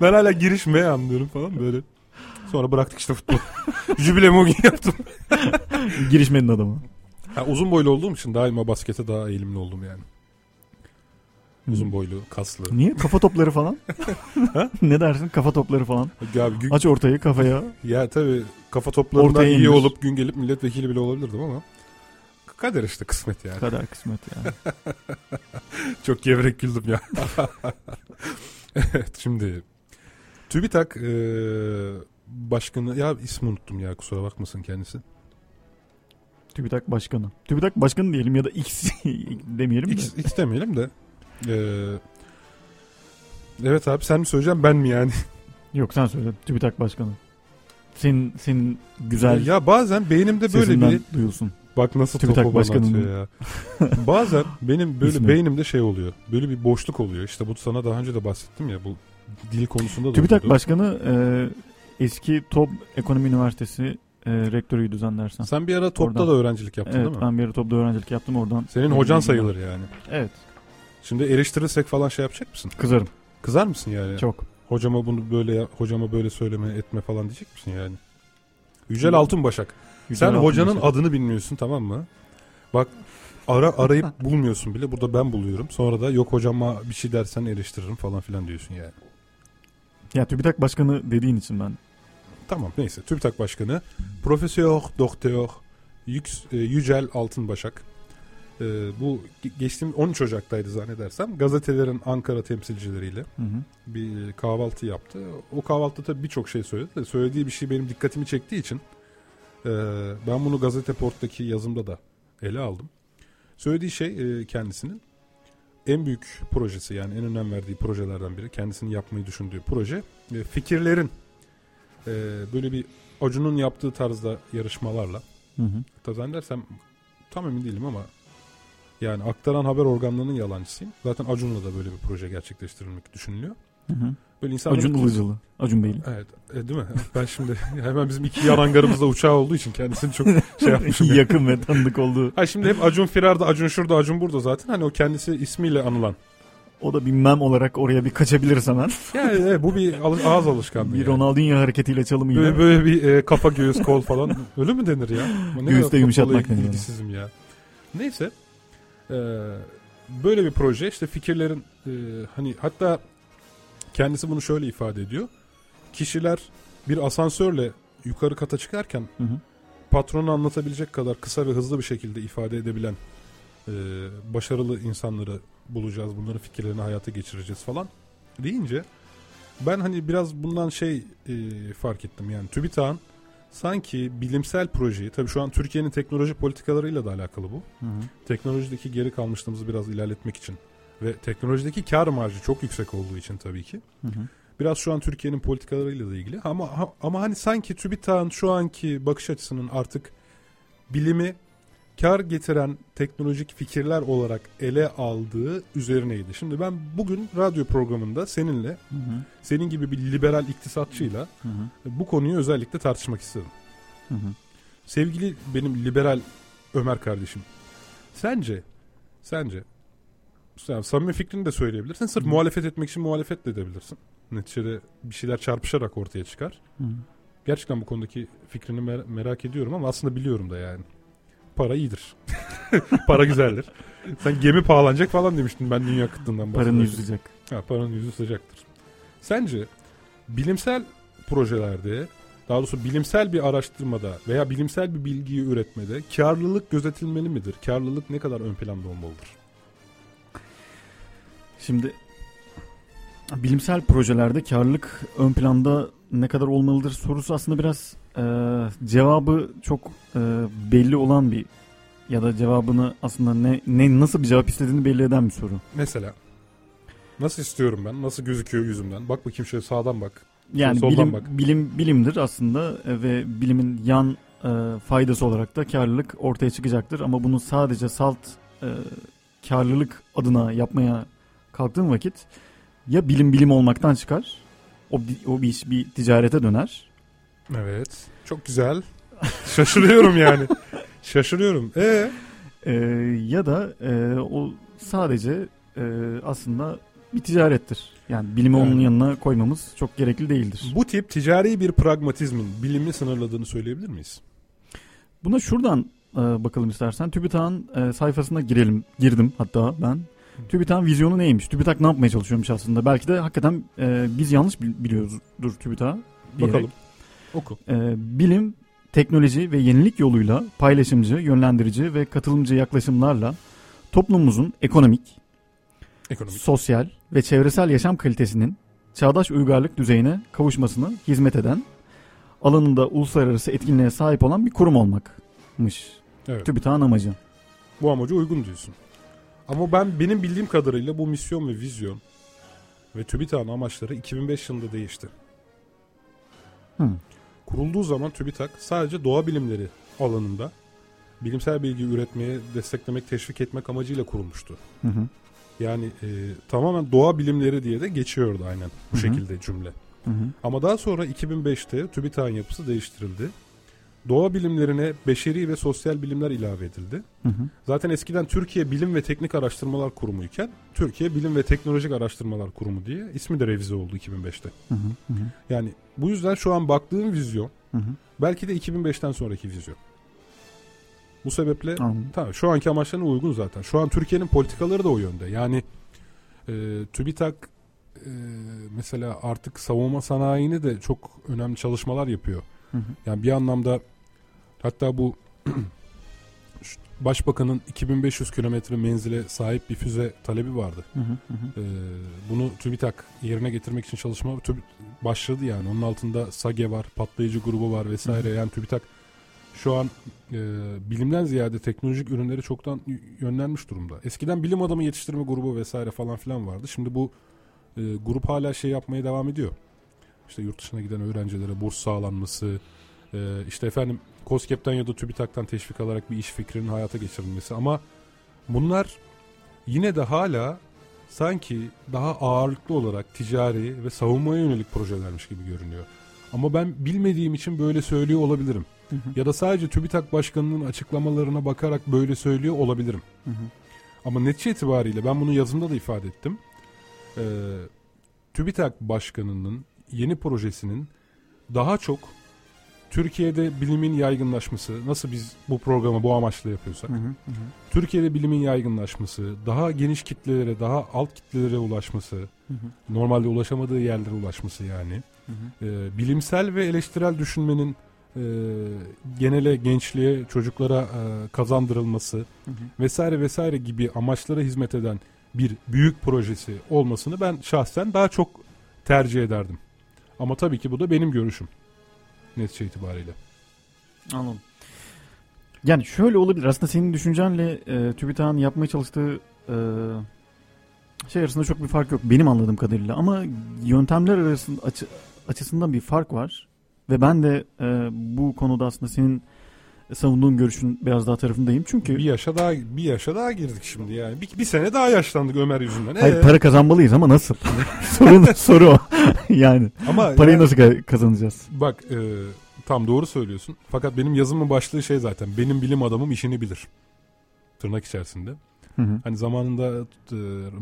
ben hala giriş M anlıyorum falan böyle. Sonra bıraktık işte futbol. Jübilemi o gün yaptım. Girişmenin adamı. Ha, uzun boylu olduğum için daima baskete daha eğilimli oldum yani. Uzun boylu, kaslı. Niye? Kafa topları falan. ne dersin? Kafa topları falan. Ya, gün- Aç ortayı kafaya. Ya tabii kafa toplarından Ortaya iyi indir. olup gün gelip milletvekili bile olabilirdim ama kader işte kısmet yani. Kader kısmet yani. Çok gevrek güldüm ya. evet şimdi TÜBİTAK e, başkanı ya ismi unuttum ya kusura bakmasın kendisi. TÜBİTAK Başkanı. TÜBİTAK Başkanı diyelim ya da X demeyelim de. X, X demeyelim de. E, evet abi sen mi söyleyeceksin ben mi yani? Yok sen söyle. TÜBİTAK Başkanı. Senin, senin güzel Ya bazen beynimde böyle bir duyulsun. Bak nasıl TÜBİTAK atıyor ya. Bazen benim böyle İsmi. beynimde şey oluyor. Böyle bir boşluk oluyor. İşte bu sana daha önce de bahsettim ya bu dil konusunda da TÜBİTAK oluyordu. Başkanı e, eski TOB Ekonomi Üniversitesi e, rektörüydü zannedersem. Sen bir ara TOB'da Oradan. da öğrencilik yaptın evet, değil mi? ben bir ara TOB'da öğrencilik yaptım oradan. Senin hocan sayılır yani. Evet. Şimdi eleştirirsek falan şey yapacak mısın? Kızarım. Kızar mısın yani? Çok. Hocama bunu böyle hocama böyle söyleme etme falan diyecek misin yani? Yücel Altınbaşak. Yücel Sen hocanın Altınbaşak. adını bilmiyorsun tamam mı? Bak ara arayıp bulmuyorsun bile. Burada ben buluyorum. Sonra da yok hocama bir şey dersen eleştiririm falan filan diyorsun yani. Ya TÜBİTAK Başkanı dediğin için ben. Tamam neyse TÜBİTAK Başkanı Profesör Doktor e, Yücel Altınbaşak e, bu ge- geçtiğimiz 13 Ocak'taydı zannedersem gazetelerin Ankara temsilcileriyle Hı hı. bir kahvaltı yaptı. O kahvaltıda tabii birçok şey söyledi. de Söylediği bir şey benim dikkatimi çektiği için e, ben bunu Gazete Port'taki yazımda da ele aldım. Söylediği şey e, kendisinin en büyük projesi yani en önem verdiği projelerden biri. Kendisinin yapmayı düşündüğü proje. E, fikirlerin e, böyle bir Acun'un yaptığı tarzda yarışmalarla Hı hı. hatta zannedersem tam emin değilim ama yani aktaran haber organlarının yalancısıyım. Zaten Acun'la da böyle bir proje gerçekleştirilmek düşünülüyor. Hı hı. Böyle insanların- Acun Ilıcalı. Acun Beyli. Evet e, değil mi? Ben şimdi hemen bizim iki yan hangarımızda uçağı olduğu için kendisini çok şey yapmışım. Yakın ve tanıdık olduğu. Ha şimdi hep Acun Firar'da, Acun şurada, Acun burada zaten. Hani o kendisi ismiyle anılan. O da bir mem olarak oraya bir kaçabiliriz hemen. Yani evet, bu bir ağız alışkanlığı. bir yani. Ronaldinho hareketiyle çalımıyla. Böyle, böyle bir e, kafa göğüs kol falan. Öyle mi denir ya? Ne Göğüste yumuşatmak ilgisizim ya. Neyse. E, böyle bir proje işte fikirlerin e, hani hatta kendisi bunu şöyle ifade ediyor. Kişiler bir asansörle yukarı kata çıkarken Hı hı. patronu anlatabilecek kadar kısa ve hızlı bir şekilde ifade edebilen e, başarılı insanları bulacağız. Bunların fikirlerini hayata geçireceğiz falan deyince ben hani biraz bundan şey e, fark ettim. Yani TÜBİTAK'ın sanki bilimsel projeyi tabii şu an Türkiye'nin teknoloji politikalarıyla da alakalı bu. Hı hı. Teknolojideki geri kalmışlığımızı biraz ilerletmek için ve teknolojideki kar marjı çok yüksek olduğu için tabii ki Hı hı. Biraz şu an Türkiye'nin politikalarıyla da ilgili. Ama ama hani sanki TÜBİTAK'ın şu anki bakış açısının artık bilimi kar getiren teknolojik fikirler olarak ele aldığı üzerineydi. Şimdi ben bugün radyo programında seninle Hı hı. senin gibi bir liberal iktisatçıyla Hı hı. bu konuyu özellikle tartışmak istedim. Hı hı. Sevgili benim liberal Ömer kardeşim. Sence sence sen samimi fikrini de söyleyebilirsin. Sırf muhalefet etmek için muhalefet de edebilirsin. Neticede bir şeyler çarpışarak ortaya çıkar. Hı hı. Gerçekten bu konudaki fikrini mer- merak ediyorum ama aslında biliyorum da yani. Para iyidir. Para güzeldir. Sen gemi pahalanacak falan demiştin ben dünya kıtlığından Paranın bahsederken. yüzü sıcak. Ha, paranın yüzü sıcaktır. Sence bilimsel projelerde daha doğrusu bilimsel bir araştırmada veya bilimsel bir bilgiyi üretmede karlılık gözetilmeli midir? Karlılık ne kadar ön planda olmalıdır? Şimdi bilimsel projelerde karlılık ön planda ne kadar olmalıdır sorusu aslında biraz e, cevabı çok e, belli olan bir ya da cevabını aslında ne, ne nasıl bir cevap istediğini belli eden bir soru. Mesela nasıl istiyorum ben? Nasıl gözüküyor yüzümden? Bak bakayım şöyle sağdan bak. Yani soldan bilim, bak. bilim bilimdir aslında e, ve bilimin yan e, faydası olarak da karlılık ortaya çıkacaktır ama bunu sadece salt e, karlılık adına yapmaya kalktığın vakit ya bilim bilim olmaktan çıkar o, o bir iş bir ticarete döner Evet. Çok güzel. Şaşırıyorum yani. Şaşırıyorum. E e, ya da e, o sadece e, aslında bir ticarettir. Yani bilimi onun Yani. yanına koymamız çok gerekli değildir. bu tip ticari bir pragmatizmin bilimi sınırladığını söyleyebilir miyiz? Buna şuradan e, bakalım istersen. TÜBİTAK'ın e, sayfasına girelim. Girdim hatta ben. TÜBİTAK'ın vizyonu neymiş? TÜBİTAK ne yapmaya çalışıyormuş aslında? Belki de hakikaten e, biz yanlış bil- biliyoruzdur TÜBİTAK'ı. Bakalım. Oku. E, bilim, teknoloji ve yenilik yoluyla paylaşımcı, yönlendirici ve katılımcı yaklaşımlarla toplumumuzun ekonomik, Ekonomik. sosyal ve çevresel yaşam kalitesinin çağdaş uygarlık düzeyine kavuşmasını hizmet eden, alanında uluslararası etkinliğe sahip olan bir kurum olmakmış. Evet. TÜBİTAK'ın amacı. Bu amaca uygun diyorsun. Ama ben benim bildiğim kadarıyla bu misyon ve vizyon ve TÜBİTAK'ın amaçları 2005 yılında değişti. Hı. Kurulduğu zaman TÜBİTAK sadece doğa bilimleri alanında bilimsel bilgi üretmeye, desteklemek, teşvik etmek amacıyla kurulmuştu. Hı hı. Yani e, tamamen doğa bilimleri diye de geçiyordu aynen bu Hı hı. şekilde cümle. Hı hı. Ama daha sonra 2005'te TÜBİTAK'ın yapısı değiştirildi. Doğa bilimlerine beşeri ve sosyal bilimler ilave edildi. Hı hı. Zaten eskiden Türkiye Bilim ve Teknik Araştırmalar Kurumu iken Türkiye Bilim ve Teknolojik Araştırmalar Kurumu diye ismi de revize oldu 2005'te. Hı hı. Yani bu yüzden şu an baktığım vizyon Hı hı. belki de 2005'ten sonraki vizyon. Bu sebeple tamam şu anki amaçlarına uygun zaten. Şu an Türkiye'nin politikaları da o yönde. Yani e, TÜBİTAK e, mesela artık savunma sanayini de çok önemli çalışmalar yapıyor. Hı hı. Yani bir anlamda hatta bu Başbakanın 2500 kilometre menzile sahip bir füze talebi vardı. Hı hı. Hı hı. Ee, bunu TÜBİTAK yerine getirmek için çalışma TÜB- başladı yani. Onun altında SAGE var, patlayıcı grubu var vesaire. Yani TÜBİTAK şu an e, bilimden ziyade teknolojik ürünleri çoktan yönlenmiş durumda. Eskiden bilim adamı yetiştirme grubu vesaire falan filan vardı. Şimdi bu e, grup hala şey yapmaya devam ediyor. İşte yurt dışına giden öğrencilere burs sağlanması, e, işte efendim KOSGEB'den ya da TÜBİTAK'tan teşvik alarak bir iş fikrinin hayata geçirilmesi. Ama bunlar yine de hala sanki daha ağırlıklı olarak ticari ve savunmaya yönelik projelermiş gibi görünüyor. Ama ben bilmediğim için böyle söylüyor olabilirim. Hı hı. Ya da sadece TÜBİTAK Başkanı'nın açıklamalarına bakarak böyle söylüyor olabilirim. Hı hı. Ama netice itibariyle ben bunu yazımda da ifade ettim. Ee, TÜBİTAK Başkanı'nın yeni projesinin daha çok Türkiye'de bilimin yaygınlaşması, nasıl biz bu programı bu amaçla yapıyorsak, Hı hı. Hı. Türkiye'de bilimin yaygınlaşması, daha geniş kitlelere, daha alt kitlelere ulaşması, Hı hı. normalde ulaşamadığı yerlere ulaşması yani, Hı hı. Ee, bilimsel ve eleştirel düşünmenin e, genele, gençliğe, çocuklara e, kazandırılması Hı hı. vesaire vesaire gibi amaçlara hizmet eden bir büyük projesi olmasını ben şahsen daha çok tercih ederdim. Ama tabii ki bu da benim görüşüm. Netice itibariyle. Anladım. Yani şöyle olabilir. Aslında senin düşüncenle e, TÜBİTAK'ın yapmaya çalıştığı e, şey arasında çok bir fark yok benim anladığım kadarıyla ama yöntemler arasında açı, açısından bir fark var ve ben de e, bu konuda aslında senin savunduğun görüşün biraz daha tarafındayım çünkü bir yaşa daha bir yaşa daha girdik şimdi yani bir, bir sene daha yaşlandık Ömer yüzünden. hayır Ee? para kazanmalıyız ama nasıl sorun soru o yani Ama parayı yani- nasıl ka- kazanacağız Bak e, tam doğru söylüyorsun. Fakat benim yazımın başlığı şey zaten. Benim bilim adamım işini bilir. Tırnak içerisinde. Hı hı. Hani zamanında e,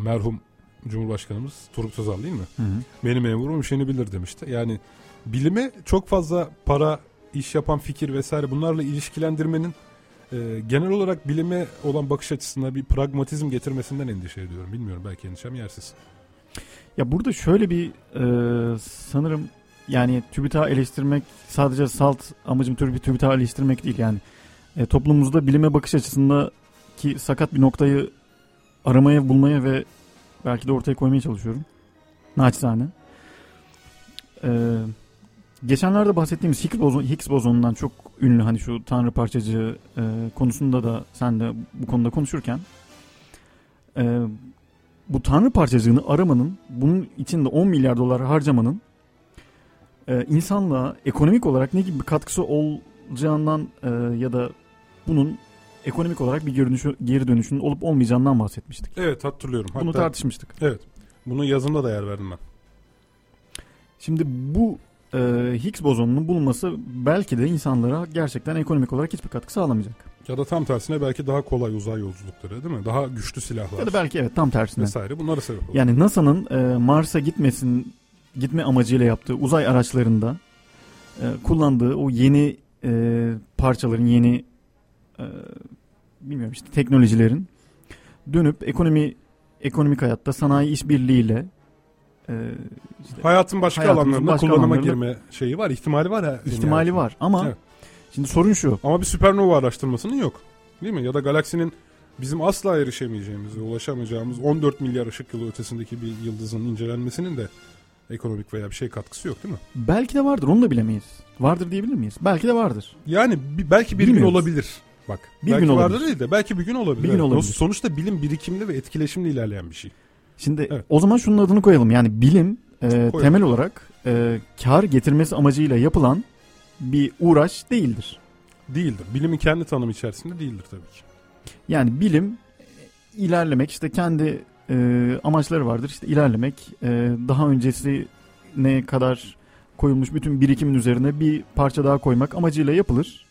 merhum Cumhurbaşkanımız Turgut Özal değil mi? Hı hı. Benim memurum işini bilir demişti. Yani bilime çok fazla para, iş yapan fikir vesaire bunlarla ilişkilendirmenin e, genel olarak bilime olan bakış açısına bir pragmatizm getirmesinden endişe ediyorum. Bilmiyorum belki endişem yersiz. Ya burada şöyle bir e, sanırım yani TÜBİTAK'ı eleştirmek sadece salt amacım TÜBİ- TÜBİTAK'ı eleştirmek değil yani. E, toplumumuzda bilime bakış açısındaki sakat bir noktayı aramaya bulmaya ve belki de ortaya koymaya çalışıyorum. Naçizane. E, geçenlerde bahsettiğimiz Higgs, bozon, Higgs bozonundan çok ünlü hani şu tanrı parçacığı e, konusunda da sen de bu konuda konuşurken e, bu tanrı parçacığını aramanın bunun için de 10 milyar dolar harcamanın e, insanlığa ekonomik olarak ne gibi bir katkısı olacağından e, ya da bunun ekonomik olarak bir geri, dönüşü, geri dönüşünün olup olmayacağından bahsetmiştik. Evet hatırlıyorum. Bunu Hatta- tartışmıştık. Evet. Bunu yazımda da yer verdim ben. Şimdi bu e, Higgs bozonunun bulunması belki de insanlara gerçekten ekonomik olarak hiçbir katkı sağlamayacak. Ya da tam tersine belki daha kolay uzay yolculukları değil mi? Daha güçlü silahlar. Ya da belki evet tam tersine. Vesaire bunlara sebep olur. Yani NASA'nın e, Mars'a gitmesin gitme amacıyla yaptığı uzay araçlarında e, kullandığı o yeni e, parçaların yeni e, bilmiyorum işte teknolojilerin dönüp ekonomi ekonomik hayatta sanayi işbirliğiyle e, işte Hayatın başka alanlarında başka kullanıma alanlarında girme şeyi var, ihtimali var. Ha, ihtimali yani. var ama Evet. şimdi sorun şu. Ama bir süpernova araştırmasının yok. Değil mi? Ya da galaksinin bizim asla erişemeyeceğimiz ulaşamayacağımız 14 milyar ışık yılı ötesindeki bir yıldızın incelenmesinin de ekonomik veya bir şey katkısı yok değil mi? Belki de vardır onu da bilemeyiz. Vardır diyebilir miyiz? Belki de vardır. Yani belki bir gün olabilir. Bak. Bir belki gün vardır olabilir. değil de belki bir gün olabilir. Bir gün Evet. olabilir. Sonuçta bilim birikimli ve etkileşimli ilerleyen bir şey. Şimdi o zaman şunun adını koyalım. Yani bilim e, temel olarak e, kar getirmesi amacıyla yapılan bir uğraş değildir. Değildir. Bilimin kendi tanımı içerisinde değildir tabii ki. Yani bilim e, ilerlemek işte kendi e, amaçları vardır. İşte ilerlemek e, daha öncesi ne kadar koyulmuş bütün birikimin üzerine bir parça daha koymak amacıyla yapılır.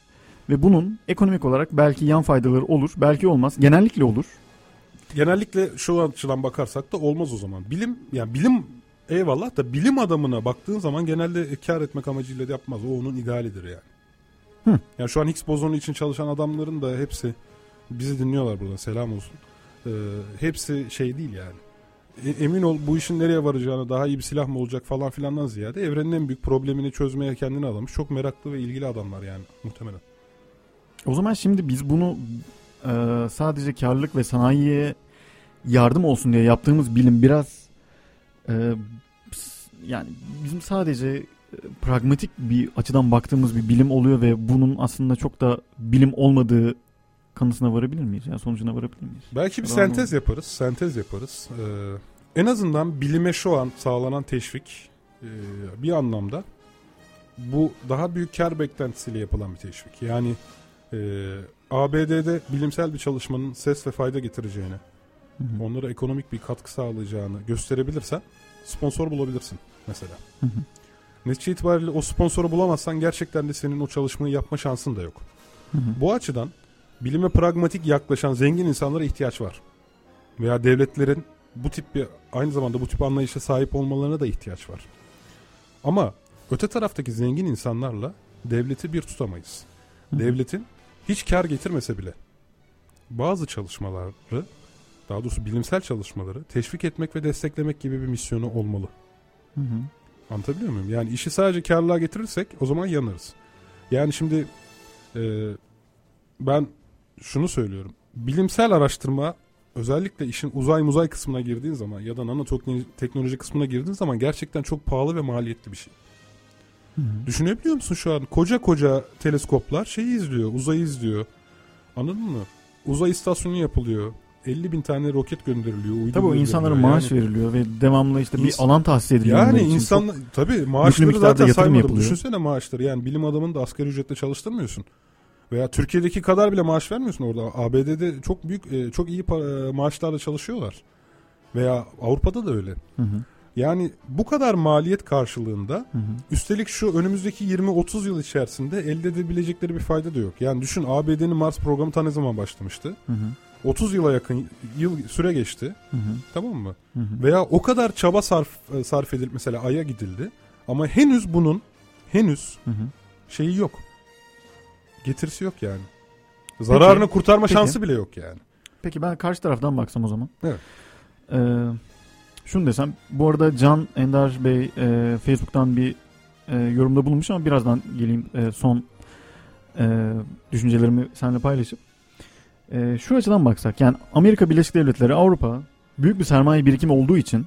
Ve bunun ekonomik olarak belki yan faydaları olur, belki olmaz. Genellikle olur. Genellikle şu açıdan bakarsak da olmaz o zaman. Bilim yani bilim eyvallah da bilim adamına baktığın zaman genelde kar etmek amacıyla da yapmaz. O onun idealidir yani. Hı. Yani şu an Higgs bozonu için çalışan adamların da hepsi bizi dinliyorlar burada selam olsun. Ee, hepsi şey değil yani. E- emin ol bu işin nereye varacağını daha iyi bir silah mı olacak falan filandan ziyade evrenin en büyük problemini çözmeye kendini adamış çok meraklı ve ilgili adamlar yani muhtemelen. O zaman şimdi biz bunu e, sadece karlılık ve sanayiye yardım olsun diye yaptığımız bilim biraz e, ps- yani bizim sadece e, pragmatik bir açıdan baktığımız bir bilim oluyor ve bunun aslında çok da bilim olmadığı kanısına varabilir miyiz? Yani sonucuna varabilir miyiz? Belki bir da sentez yaparız. Sentez yaparız. Ee, en azından bilime şu an sağlanan teşvik e, bir anlamda bu daha büyük kar beklentisiyle yapılan bir teşvik. Yani e, ABD'de bilimsel bir çalışmanın ses ve fayda getireceğini, hı. onlara ekonomik bir katkı sağlayacağını gösterebilirsen sponsor bulabilirsin mesela. Hı hı. Netice itibariyle o sponsoru bulamazsan gerçekten de senin o çalışmayı yapma şansın da yok. Hı hı. Bu açıdan bilime pragmatik yaklaşan zengin insanlara ihtiyaç var. Veya devletlerin bu tip bir aynı zamanda bu tip anlayışa sahip olmalarına da ihtiyaç var. Ama öte taraftaki zengin insanlarla devleti bir tutamayız. Devletin hiç kar getirmese bile bazı çalışmaları daha doğrusu bilimsel çalışmaları teşvik etmek ve desteklemek gibi bir misyonu olmalı. Hı hı. Anlatabiliyor muyum? Yani işi sadece karlılığa getirirsek o zaman yanarız. Yani şimdi e, ben şunu söylüyorum. Bilimsel araştırma özellikle işin uzay muzay kısmına girdiğin zaman ya da nanoteknoloji teknoloji kısmına girdiğin zaman gerçekten çok pahalı ve maliyetli bir şey. Düşünebiliyor musun şu an? Koca koca teleskoplar şeyi izliyor, uzayı izliyor. Anladın mı? Uzay istasyonu yapılıyor. 50 bin tane roket gönderiliyor. uydu Tabii o insanlara maaş Yani- veriliyor ve devamlı işte bir İns- alan tahsis ediliyor. Yani insan Çok tabii maaşları zaten saymadım. yapılıyor. Düşünsene maaşları yani bilim adamını da asgari ücretle çalıştırmıyorsun. Veya Türkiye'deki kadar bile maaş vermiyorsun orada. ABD'de çok büyük e, çok iyi para, maaşlarla çalışıyorlar. Veya Avrupa'da da öyle. Hı hı. Yani bu kadar maliyet karşılığında Hı hı. üstelik şu önümüzdeki 20-30 yıl içerisinde elde edebilecekleri bir fayda da yok. Yani düşün ABD'nin Mars programı ta ne zaman başlamıştı? Hı hı. 30 yıla yakın yıl süre geçti. Hı hı. Tamam mı? Hı hı. Veya o kadar çaba sarf e, sarf edilip mesela Ay'a gidildi. Ama henüz bunun henüz Hı hı. şeyi yok. Getirisi yok yani. Zararını Peki, kurtarma peki. şansı bile yok yani. Peki ben karşı taraftan baksam o zaman. Evet. Ee, şunu desem. Bu arada Can Ender Bey e, Facebook'tan bir e, yorumda bulunmuş ama birazdan geleyim e, son e, düşüncelerimi seninle paylaşıp. E, şu açıdan baksak yani Amerika Birleşik Devletleri Avrupa büyük bir sermaye birikimi olduğu için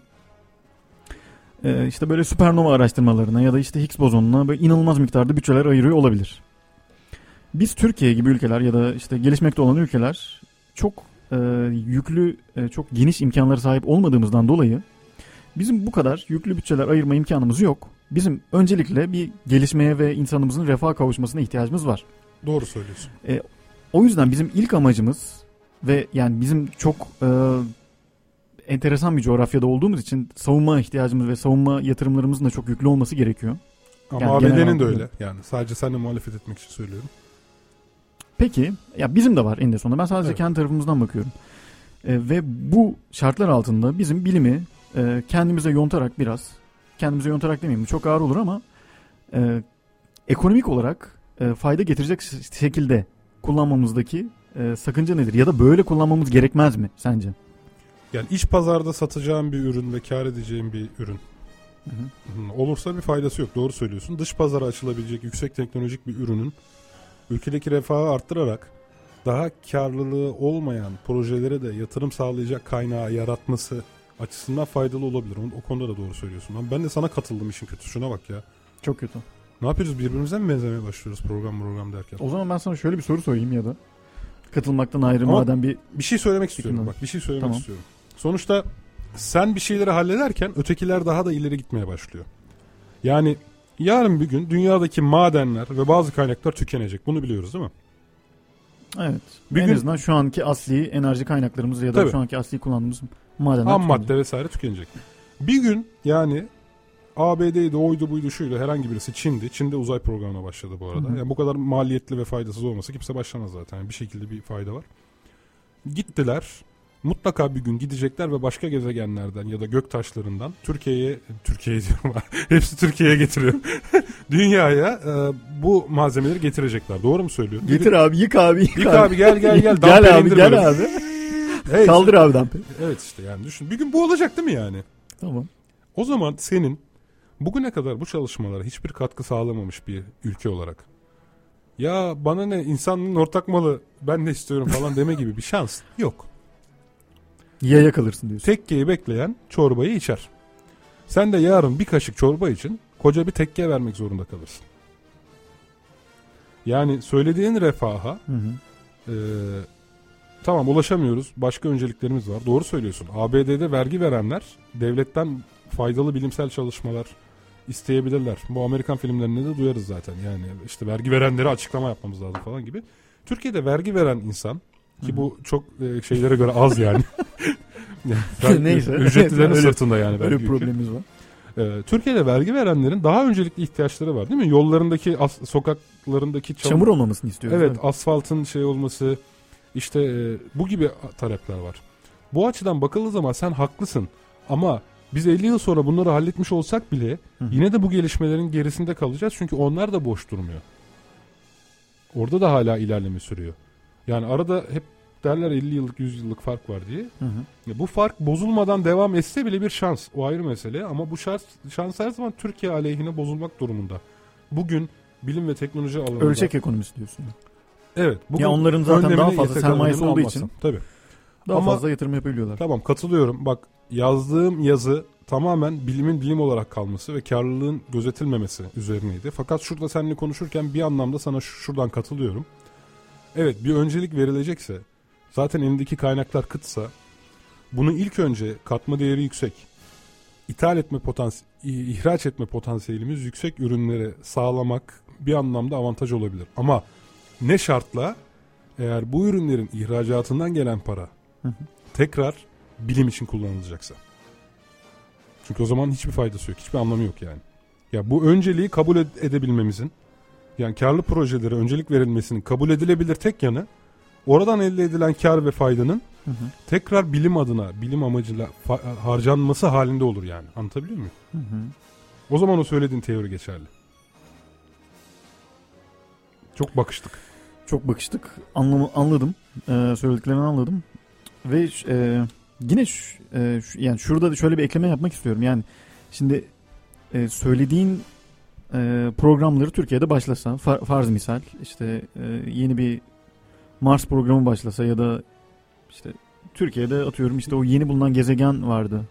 e, işte böyle süpernova araştırmalarına ya da işte Higgs bozonuna böyle inanılmaz miktarda bütçeler ayırıyor olabilir. Biz Türkiye gibi ülkeler ya da işte gelişmekte olan ülkeler çok e, yüklü, e, çok geniş imkanlara sahip olmadığımızdan dolayı bizim bu kadar yüklü bütçeler ayırma imkanımız yok. Bizim öncelikle bir gelişmeye ve insanımızın refaha kavuşmasına ihtiyacımız var. Doğru söylüyorsun. E, o yüzden bizim ilk amacımız ve yani bizim çok e, enteresan bir coğrafyada olduğumuz için savunma ihtiyacımız ve savunma yatırımlarımızın da çok yüklü olması gerekiyor. Ama Yani ABD'nin de öyle. Yani sadece seninle muhalefet etmek için söylüyorum. Peki ya bizim de var eninde sonunda. Ben sadece Evet. kendi tarafımızdan bakıyorum. E, ve bu şartlar altında bizim bilimi e, kendimize yontarak biraz kendimize yontarak demeyeyim çok ağır olur ama e, ekonomik olarak e, fayda getirecek şekilde kullanmamızdaki e, sakınca nedir? Ya da böyle kullanmamız gerekmez mi sence? Yani iç pazarda satacağım bir ürün ve kar edeceğim bir ürün. Hı hı. Olursa bir faydası yok. Doğru söylüyorsun. Dış pazara açılabilecek yüksek teknolojik bir ürünün ülkedeki refahı arttırarak daha karlılığı olmayan projelere de yatırım sağlayacak kaynağı yaratması açısından faydalı olabilir. O, konuda da doğru söylüyorsun. Ben de sana katıldım işin kötü. Şuna bak ya. Çok kötü. Ne yapıyoruz? Birbirimize mi benzemeye başlıyoruz program program derken? O zaman ben sana şöyle bir soru sorayım ya da katılmaktan ayrı Ama madem bir bir şey söylemek istiyorum. Bak bir şey söylemek Tamam. istiyorum. Sonuçta sen bir şeyleri hallederken ötekiler daha da ileri gitmeye başlıyor. Yani yarın bir gün dünyadaki madenler ve bazı kaynaklar tükenecek. Bunu biliyoruz değil mi? evet. Bir en gün- azından şu anki asli enerji kaynaklarımız ya da Tabii. şu anki asli kullandığımız madenler Ham tükenecek. madde vesaire tükenecek. Bir gün yani ABD'ydi, oydu buydu şuydu herhangi birisi Çin'di. Çin'de uzay programına başladı bu arada. Hı hı. Yani bu kadar maliyetli ve faydasız olmasa kimse başlamaz zaten. Yani bir şekilde bir fayda var. Gittiler. Mutlaka bir gün gidecekler ve başka gezegenlerden ya da gök taşlarından Türkiye'ye Türkiye'ye diyorum hepsi Türkiye'ye getiriyor. Dünyaya e, bu malzemeleri getirecekler. Doğru mu söylüyorum? Getir abi yık abi yık, Yık abi gel gel gel. gel Damper abi gel böyle. abi. Evet. Kaldır abi damper. Evet işte yani düşün. Bir gün bu olacak değil mi yani? Tamam. O zaman senin bugüne kadar bu çalışmalara hiçbir katkı sağlamamış bir ülke olarak ya bana ne insanlığın ortak malı ben de istiyorum falan deme gibi bir şans yok. Yaya kalırsın diyorsun. Tekkeyi bekleyen çorbayı içer. Sen de yarın bir kaşık çorba için koca bir tekke vermek zorunda kalırsın. Yani söylediğin refaha Hı hı. e, tamam ulaşamıyoruz. Başka önceliklerimiz var. Doğru söylüyorsun. ABD'de vergi verenler devletten faydalı bilimsel çalışmalar isteyebilirler. Bu Amerikan filmlerinde de duyarız zaten. Yani işte vergi verenlere açıklama yapmamız lazım falan gibi. Türkiye'de vergi veren insan ki bu çok e, şeylere göre az yani. Yani Neyse. Ücretlilerin Öyle- sırtında yani öyle bir problemimiz var. Ee, Türkiye'de vergi verenlerin daha öncelikli ihtiyaçları var değil mi? Yollarındaki as- sokaklarındaki çamur, Çamur olmamasını istiyoruz. Evet, evet. asfaltın şey olması işte e, bu gibi talepler var. Bu açıdan bakıldığı zaman sen haklısın ama biz 50 yıl sonra bunları halletmiş olsak bile Hı yine de bu gelişmelerin gerisinde kalacağız çünkü onlar da boş durmuyor. Orada da hala ilerleme sürüyor. Yani arada hep derler 50 yıllık 100 yıllık fark var diye. Hı hı. Ya bu fark bozulmadan devam etse bile bir şans. O ayrı mesele ama bu şans, şans her zaman Türkiye aleyhine bozulmak durumunda. Bugün bilim ve teknoloji alanında... Ölçek ekonomisi diyorsun. Evet. Bugün Ya onların zaten daha fazla sermayesi olduğu için Tabii. Daha Ama- fazla yatırım yapabiliyorlar. Tamam katılıyorum. Bak yazdığım yazı tamamen bilimin bilim olarak kalması ve karlılığın gözetilmemesi üzerineydi. Fakat şurada seninle konuşurken bir anlamda sana şu- şuradan katılıyorum. Evet bir öncelik verilecekse zaten elindeki kaynaklar kıtsa bunu ilk önce katma değeri yüksek ithal etme potansiyeli, ihraç etme potansiyelimiz yüksek ürünlere sağlamak bir anlamda avantaj olabilir. Ama ne şartla eğer bu ürünlerin ihracatından gelen para Hı hı. tekrar bilim için kullanılacaksa. Çünkü o zaman hiçbir faydası yok. Hiçbir anlamı yok yani. Ya bu önceliği kabul ed- edebilmemizin yani karlı projelere öncelik verilmesinin kabul edilebilir tek yanı oradan elde edilen kar ve faydanın Hı hı. tekrar bilim adına, bilim amacıyla fa- harcanması halinde olur yani. Anlatabiliyor muyum? Hı hı. O zaman o söylediğin teori geçerli. Çok bakıştık. Çok bakıştık. Anlamı, anladım. Ee, söylediklerini anladım. Ve e, yine şu, e, şu- yani şurada da şöyle bir ekleme yapmak istiyorum. Yani şimdi e, söylediğin e, programları Türkiye'de başlasa fa- farz misal işte e, yeni bir Mars programı başlasa ya da işte Türkiye'de atıyorum işte o yeni bulunan gezegen vardı.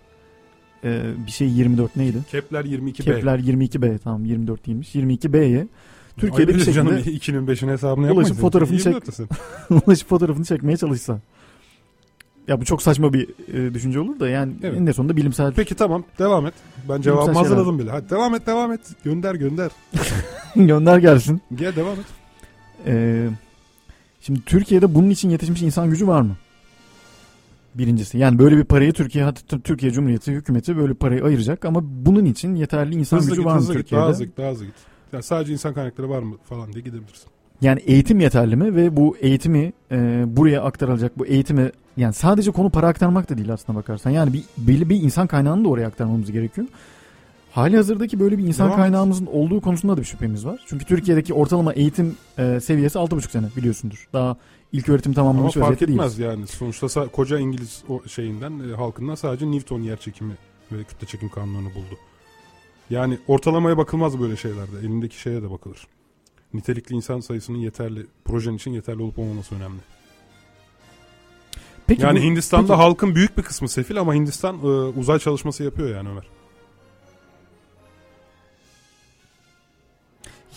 E, bir şey 24 neydi? Kepler 22b. Kepler 22b tamam 24 değilmiş. 22b'ye Türkiye'de Ay, bir canım şekilde 2'nin 5'in hesabını yapmayın. ulaşıp fotoğrafını çek 24'tesin. ulaşıp fotoğrafını çekmeye çalışsa. Ya bu çok saçma bir e, düşünce olur da yani Evet. en de sonunda bilimsel Peki tamam devam et. Ben cevabımı hazırladım bile. Hadi devam et devam et. Gönder gönder. gönder gelsin. Gel devam et. Ee, şimdi Türkiye'de bunun için yetişmiş insan gücü var mı? Birincisi. Yani böyle bir parayı Türkiye hatta Türkiye Cumhuriyeti hükümeti böyle parayı ayıracak ama bunun için yeterli insan Hızlı gücü git var mı hızlı git. Türkiye'de? Daha hızlı git daha hızlı git. Yani sadece insan kaynakları var mı falan diye gidebilirsin. Yani eğitim yeterli mi ve bu eğitimi e, buraya aktarılacak bu eğitimi yani sadece konu para aktarmak da değil aslına bakarsan. Yani bir belli bir insan kaynağını da oraya aktarmamız gerekiyor. Hali hazırdaki böyle bir insan Devam et. kaynağımızın olduğu konusunda da bir şüphemiz var. Çünkü Türkiye'deki ortalama eğitim e, seviyesi 6,5 sene biliyorsundur. Daha ilk öğretim Ama tamamlamış fark vaziyette etmez değiliz. yani. Sonuçta koca İngiliz o şeyinden e, halkından sadece Newton yer çekimi ve kütle çekim kanununu buldu. Yani ortalamaya bakılmaz böyle şeylerde. Elindeki şeye de bakılır. Nitelikli insan sayısının yeterli, projen için yeterli olup olmaması önemli. Peki yani bu- Hindistan'da peki- halkın büyük bir kısmı sefil ama Hindistan e, uzay çalışması yapıyor yani Ömer.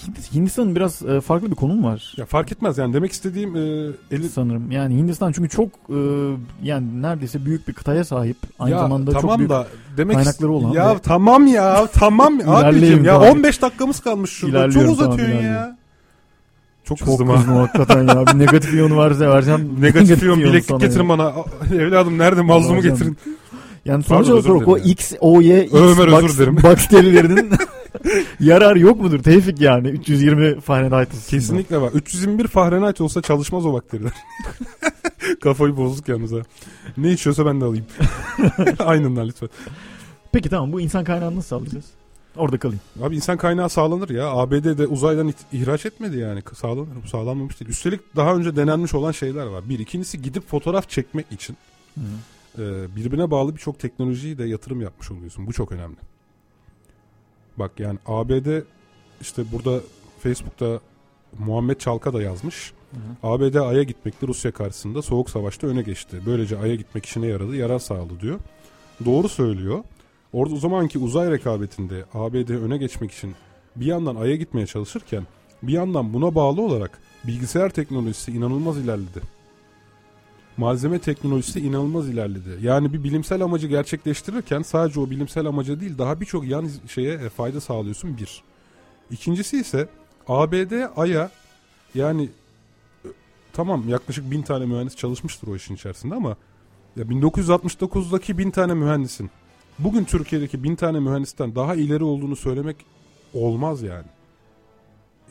Hind- Hindistan'ın biraz e, farklı bir konum var. Ya fark etmez yani demek istediğim e, eli, sanırım. Yani Hindistan çünkü çok e, yani neredeyse büyük bir kıtaya sahip. Aynı ya zamanda tamam çok büyük da demek kaynakları olan. Ya ve- tamam ya tamam abicim ya abi. 15 dakikamız kalmış şurada. Çok tamam, uzatıyorsun ilerliyorum. ya. Çok, Çok kızdım kızdım ha. hakikaten ya. Bir negatif iyonu varsa vereceğim. Negatif iyon bileklik getirin ya. bana. Evladım nerede mazlumu getirin. Yani sonuç olarak o dilerim X, O, Y, X Ömer, box- bakterilerinin yararı yok mudur? Tevfik yani 320 Fahrenheit ısısında. Kesinlikle var. 321 Fahrenheit olsa çalışmaz o bakteriler. Kafayı bozduk yalnız ha. Ne içiyorsa ben de alayım. Aynından lütfen. Peki tamam bu insan kaynağını nasıl sağlayacağız? Orada kalayım. Abi insan kaynağı sağlanır ya. ABD'de uzaydan ihraç etmedi yani. Sağlanır. Bu sağlanmamış değil. Üstelik daha önce denenmiş olan şeyler var. Bir. ikincisi gidip fotoğraf çekmek için Hı hı. e, birbirine bağlı birçok teknolojiyi de yatırım yapmış oluyorsun. Bu çok önemli. Bak yani ABD işte burada Facebook'ta Muhammed Çalka da yazmış. Hı ABD Ay'a gitmekte Rusya karşısında soğuk savaşta öne geçti. Böylece Ay'a gitmek işine yaradı, yarar sağladı diyor. Doğru söylüyor. Orada o zamanki uzay rekabetinde ABD öne geçmek için bir yandan Ay'a gitmeye çalışırken bir yandan buna bağlı olarak bilgisayar teknolojisi inanılmaz ilerledi. Malzeme teknolojisi inanılmaz ilerledi. Yani bir bilimsel amacı gerçekleştirirken sadece o bilimsel amaca değil daha birçok yan şeye e, fayda sağlıyorsun bir. İkincisi ise ABD Ay'a yani e, tamam yaklaşık bin tane mühendis çalışmıştır o işin içerisinde ama ya 1969'daki bin tane mühendisin bugün Türkiye'deki bin tane mühendisten daha ileri olduğunu söylemek olmaz yani.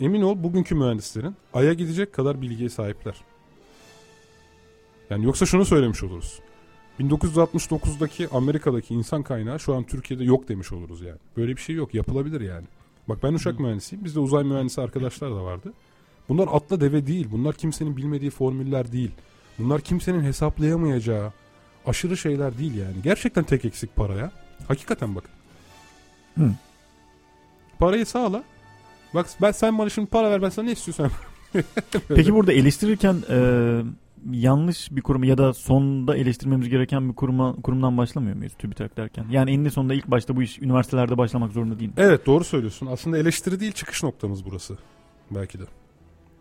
Emin ol bugünkü mühendislerin Ay'a gidecek kadar bilgiye sahipler. Yani yoksa şunu söylemiş oluruz. 1969'daki Amerika'daki insan kaynağı şu an Türkiye'de yok demiş oluruz yani. Böyle bir şey yok. Yapılabilir yani. Bak ben uçak mühendisiyim. Bizde uzay mühendisi arkadaşlar da vardı. Bunlar atla deve değil. Bunlar kimsenin bilmediği formüller değil. Bunlar kimsenin hesaplayamayacağı aşırı şeyler değil yani. Gerçekten tek eksik paraya. Hakikaten bak. Hı. Parayı sağla. Bak ben sen bana şimdi para ver ben sana ne istiyorsan. Peki burada eleştirirken e, yanlış bir kurum ya da sonda eleştirmemiz gereken bir kuruma, kurumdan başlamıyor muyuz TÜBİTAK derken? Yani eninde sonunda ilk başta bu iş üniversitelerde başlamak zorunda değil. Evet doğru söylüyorsun. Aslında eleştiri değil çıkış noktamız burası. Belki de.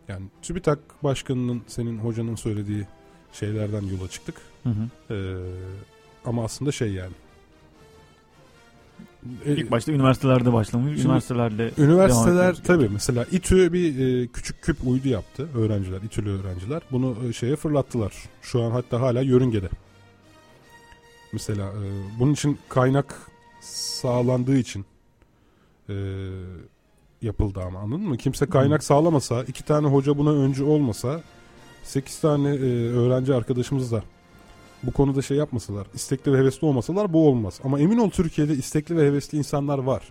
Yani TÜBİTAK başkanının senin hocanın söylediği şeylerden yola çıktık. Hı hı. Ee, ama aslında şey yani. E, İlk başta üniversitelerde başlamış. Üniversitelerle Üniversiteler tabii mesela İTÜ bir e, küçük küp uydu yaptı öğrenciler, İTÜ'lü öğrenciler. Bunu e, şeye fırlattılar. Şu an hatta hala yörüngede. Mesela e, bunun için kaynak sağlandığı için e, yapıldı ama anladın mı? Kimse kaynak sağlamasa, iki tane hoca buna öncü olmasa, sekiz tane e, öğrenci arkadaşımız da bu konuda şey yapmasalar, istekli ve hevesli olmasalar bu olmaz. Ama emin ol Türkiye'de istekli ve hevesli insanlar var.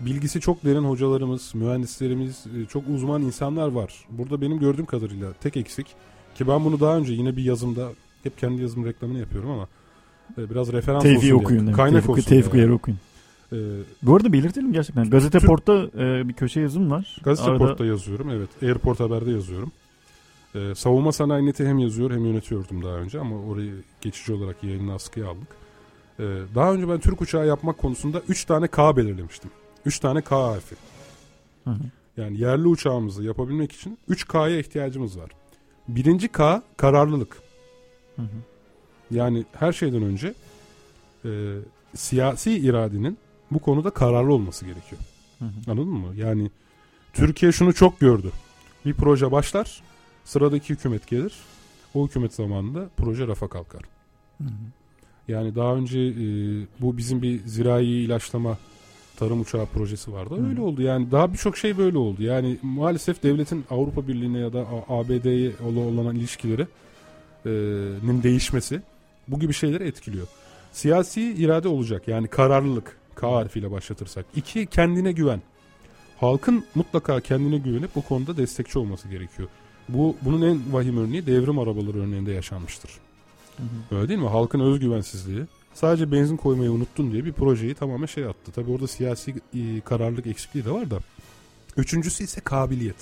Bilgisi çok derin hocalarımız, mühendislerimiz, e, çok uzman insanlar var. Burada benim gördüğüm kadarıyla tek eksik ki ben bunu daha önce yine bir yazımda hep kendi yazım reklamını yapıyorum ama e, biraz referans Tevfik'i olsun diye. okuyun. evet. Kaynak Tevfik, olsun Tevfik diye. Uyar'ı okuyun. Ee, Bu arada belirtelim gerçekten. Gazete Port'ta e, bir köşe yazım var. Gazete Arada- Port'ta yazıyorum evet. Airport Haber'de yazıyorum. Ee, savunma sanayi neti hem yazıyor hem yönetiyordum daha önce ama orayı geçici olarak yayınla askıya aldık. Ee, daha önce ben Türk uçağı yapmak konusunda 3 tane K belirlemiştim. 3 tane K harfi. Hı hı. Yani yerli uçağımızı yapabilmek için 3 K'ya ihtiyacımız var. Birinci K kararlılık. Hı hı. Yani her şeyden önce e, siyasi iradenin bu konuda kararlı olması gerekiyor. Hı hı. Anladın mı? Yani Türkiye şunu çok gördü. Bir proje başlar, sıradaki hükümet gelir. O hükümet zamanında proje rafa kalkar. Hı hı. Yani daha önce e, bu bizim bir zirai ilaçlama tarım uçağı projesi vardı. Hı. Öyle oldu. Yani daha birçok şey böyle oldu. Yani maalesef devletin Avrupa Birliği'ne ya da ABD'ye olan ilişkileri e, nin değişmesi bu gibi şeyleri etkiliyor. Siyasi irade olacak. Yani kararlılık K harfiyle başlatırsak. İki kendine güven. Halkın mutlaka kendine güvenip bu konuda destekçi olması gerekiyor. Bu bunun en vahim örneği devrim arabaları örneğinde yaşanmıştır. Hı hı. Öyle değil mi? Halkın özgüvensizliği. Sadece benzin koymayı unuttun diye bir projeyi tamamen şey attı. Tabi orada siyasi e, kararlılık eksikliği de var da. Üçüncüsü ise kabiliyet.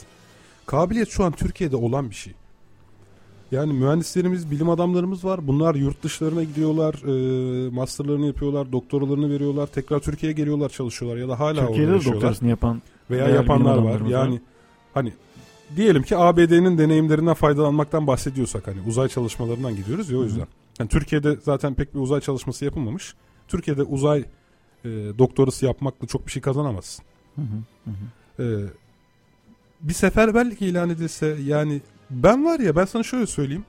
Kabiliyet şu an Türkiye'de olan bir şey. Yani mühendislerimiz, bilim adamlarımız var. Bunlar yurt dışlarına gidiyorlar, e, masterlarını yapıyorlar, doktoralarını veriyorlar. Tekrar Türkiye'ye geliyorlar, çalışıyorlar ya da hala Türkiye'de orada yaşıyorlar. doktorasını yapan veya yapanlar var. Yani var. hani diyelim ki ABD'nin deneyimlerinden faydalanmaktan bahsediyorsak hani uzay çalışmalarından gidiyoruz ya o yüzden. Yani Türkiye'de zaten pek bir uzay çalışması yapılmamış. Türkiye'de uzay e, doktorası yapmakla çok bir şey kazanamazsın. Hı hı. E, bir seferberlik ilan edilse yani ben var ya ben sana şöyle söyleyeyim.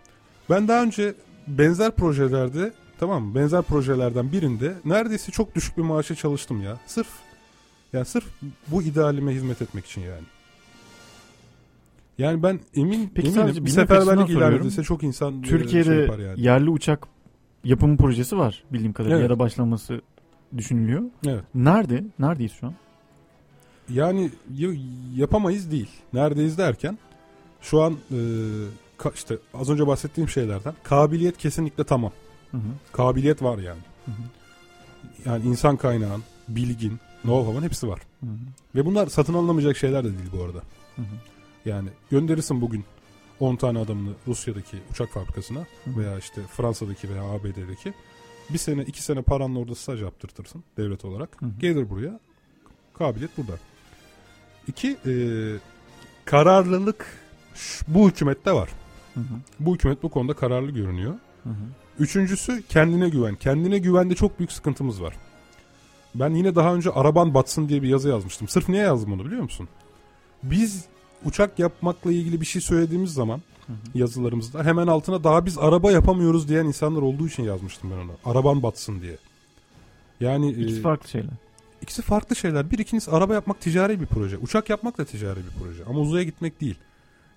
Ben daha önce benzer projelerde tamam mı? Benzer projelerden birinde neredeyse çok düşük bir maaşa çalıştım ya. Sırf yani sırf bu idealime hizmet etmek için yani. Yani ben emin Peki eminim sadece bir seferberlik ilan edilse çok insan e, Türkiye'de şey yapar yani. yerli uçak yapımı projesi var bildiğim kadarıyla Evet. ya da başlaması düşünülüyor. Evet. Nerede? Neredeyiz şu an? Yani yapamayız değil. Neredeyiz derken şu an e, ka- işte az önce bahsettiğim şeylerden kabiliyet kesinlikle tamam. Hı hı. Kabiliyet var yani. Hı hı. Yani insan kaynağın, bilgin, know-how'ın hepsi var. Hı hı. Ve bunlar satın alınamayacak şeyler de değil bu arada. Hı hı. Yani gönderirsin bugün 10 tane adamını Rusya'daki uçak fabrikasına hı. veya işte Fransa'daki veya ABD'deki bir sene iki sene paranla orada staj yaptırtırsın devlet olarak. Hı. Gelir buraya. Kabiliyet burada. İki e, kararlılık bu hükümette var. Hı hı. Bu hükümet bu konuda kararlı görünüyor. Hı hı. Üçüncüsü kendine güven. Kendine güvende çok büyük sıkıntımız var. Ben yine daha önce araban batsın diye bir yazı yazmıştım. Sırf niye yazdım onu biliyor musun? Biz uçak yapmakla ilgili bir şey söylediğimiz zaman Hı hı. yazılarımızda hemen altına daha biz araba yapamıyoruz diyen insanlar olduğu için yazmıştım ben onu. Araban batsın diye. Yani İkisi e, farklı şeyler. ikisi farklı şeyler. Bir ikincisi araba yapmak ticari bir proje. Uçak yapmak da ticari bir proje. Ama uzaya gitmek değil.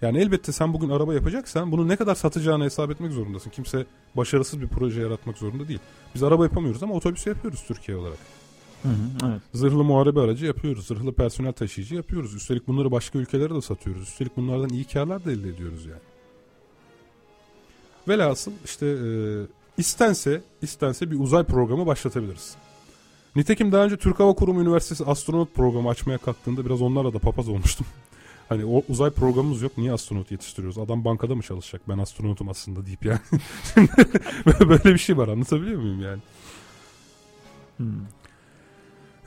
Yani elbette sen bugün araba yapacaksan bunu ne kadar satacağını hesap etmek zorundasın. Kimse başarısız bir proje yaratmak zorunda değil. Biz araba yapamıyoruz ama otobüs yapıyoruz Türkiye olarak. Hı hı. Evet. Zırhlı muharebe aracı yapıyoruz. Zırhlı personel taşıyıcı yapıyoruz. Üstelik bunları başka ülkelere de satıyoruz. Üstelik bunlardan iyi karlar da elde ediyoruz yani. Velhasıl işte e, istense istense bir uzay programı başlatabiliriz. Nitekim daha önce Türk Hava Kurumu Üniversitesi astronot programı açmaya kalktığında biraz onlarla da papaz olmuştum. Hani o uzay programımız yok niye astronot yetiştiriyoruz? Adam bankada mı çalışacak? Ben astronotum aslında deyip yani. Böyle bir şey var anlatabiliyor muyum yani? Hı.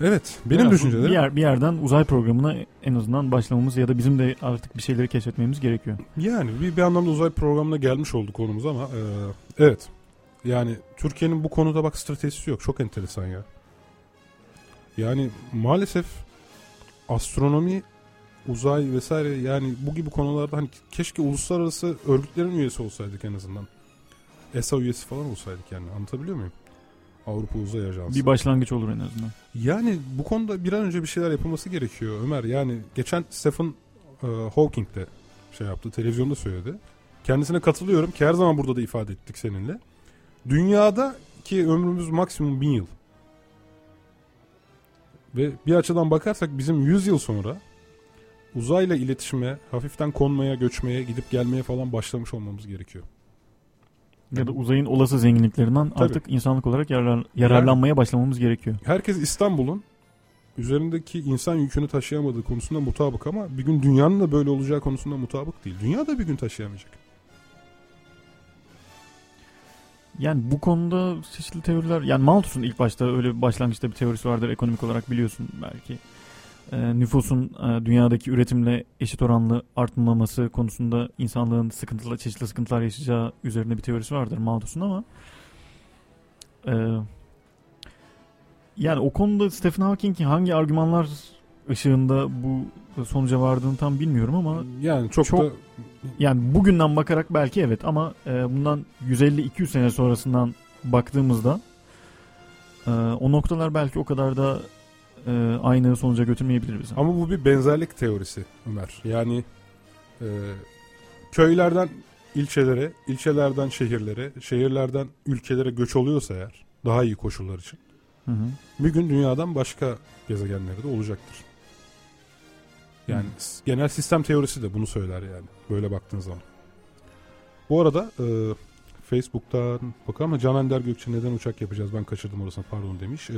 Evet, benim düşüncelerim. Bir, yer, bir yerden uzay programına en azından başlamamız ya da bizim de artık bir şeyleri keşfetmemiz gerekiyor. Yani bir, bir anlamda uzay programına gelmiş olduk konumuz ama e, evet. Yani Türkiye'nin bu konuda bak stratejisi yok. Çok enteresan ya. Yani maalesef astronomi, uzay vesaire yani bu gibi konularda hani keşke uluslararası örgütlerin üyesi olsaydık en azından. ESA üyesi falan olsaydık yani anlatabiliyor muyum? Avrupa Uzay Ajansı. Bir başlangıç olur en azından. Yani bu konuda bir an önce bir şeyler yapılması gerekiyor Ömer. Yani geçen Stephen e, Hawking de şey yaptı, televizyonda söyledi. Kendisine katılıyorum ki her zaman burada da ifade ettik seninle. Dünyada ki ömrümüz maksimum bin yıl. Ve bir açıdan bakarsak bizim 100 yıl sonra uzayla iletişime, hafiften konmaya, göçmeye, gidip gelmeye falan başlamış olmamız gerekiyor. Ya da uzayın olası zenginliklerinden Tabii. artık insanlık olarak yarar, yararlanmaya başlamamız gerekiyor. Herkes İstanbul'un üzerindeki insan yükünü taşıyamadığı konusunda mutabık ama bir gün dünyanın da böyle olacağı konusunda mutabık değil. Dünya da bir gün taşıyamayacak. Yani bu konuda çeşitli teoriler yani Malthus'un ilk başta öyle bir başlangıçta bir teorisi vardır ekonomik olarak biliyorsun belki. Ee, nüfusun e, dünyadaki üretimle eşit oranlı artmaması konusunda insanlığın sıkıntılı çeşitli sıkıntılar yaşayacağı üzerine bir teorisi vardır Malthus'un ama e, yani o konuda Stephen Hawking'in hangi argümanlar ışığında bu sonuca vardığını tam bilmiyorum ama yani çok, da yani bugünden bakarak belki evet ama e, bundan 150-200 sene sonrasından baktığımızda e, o noktalar belki o kadar da e, aynı sonuca götürmeyebilir bizi. Ama bu bir benzerlik teorisi Ömer. Yani e, köylerden ilçelere, ilçelerden şehirlere, şehirlerden ülkelere göç oluyorsa eğer daha iyi koşullar için Hı hı. bir gün dünyadan başka gezegenleri de olacaktır. Yani Hı. genel sistem teorisi de bunu söyler yani. Böyle baktığın zaman. Bu arada e, Facebook'tan bakalım ama Can Ender Gökçe neden uçak yapacağız ben kaçırdım orasını pardon demiş. E,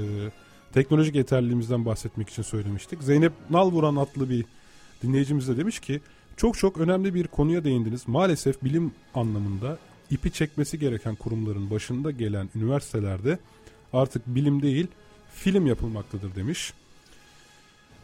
teknolojik yeterliliğimizden bahsetmek için söylemiştik. Zeynep Nalvuran adlı bir dinleyicimiz de demiş ki çok çok önemli bir konuya değindiniz. Maalesef bilim anlamında ipi çekmesi gereken kurumların başında gelen üniversitelerde artık bilim değil film yapılmaktadır demiş.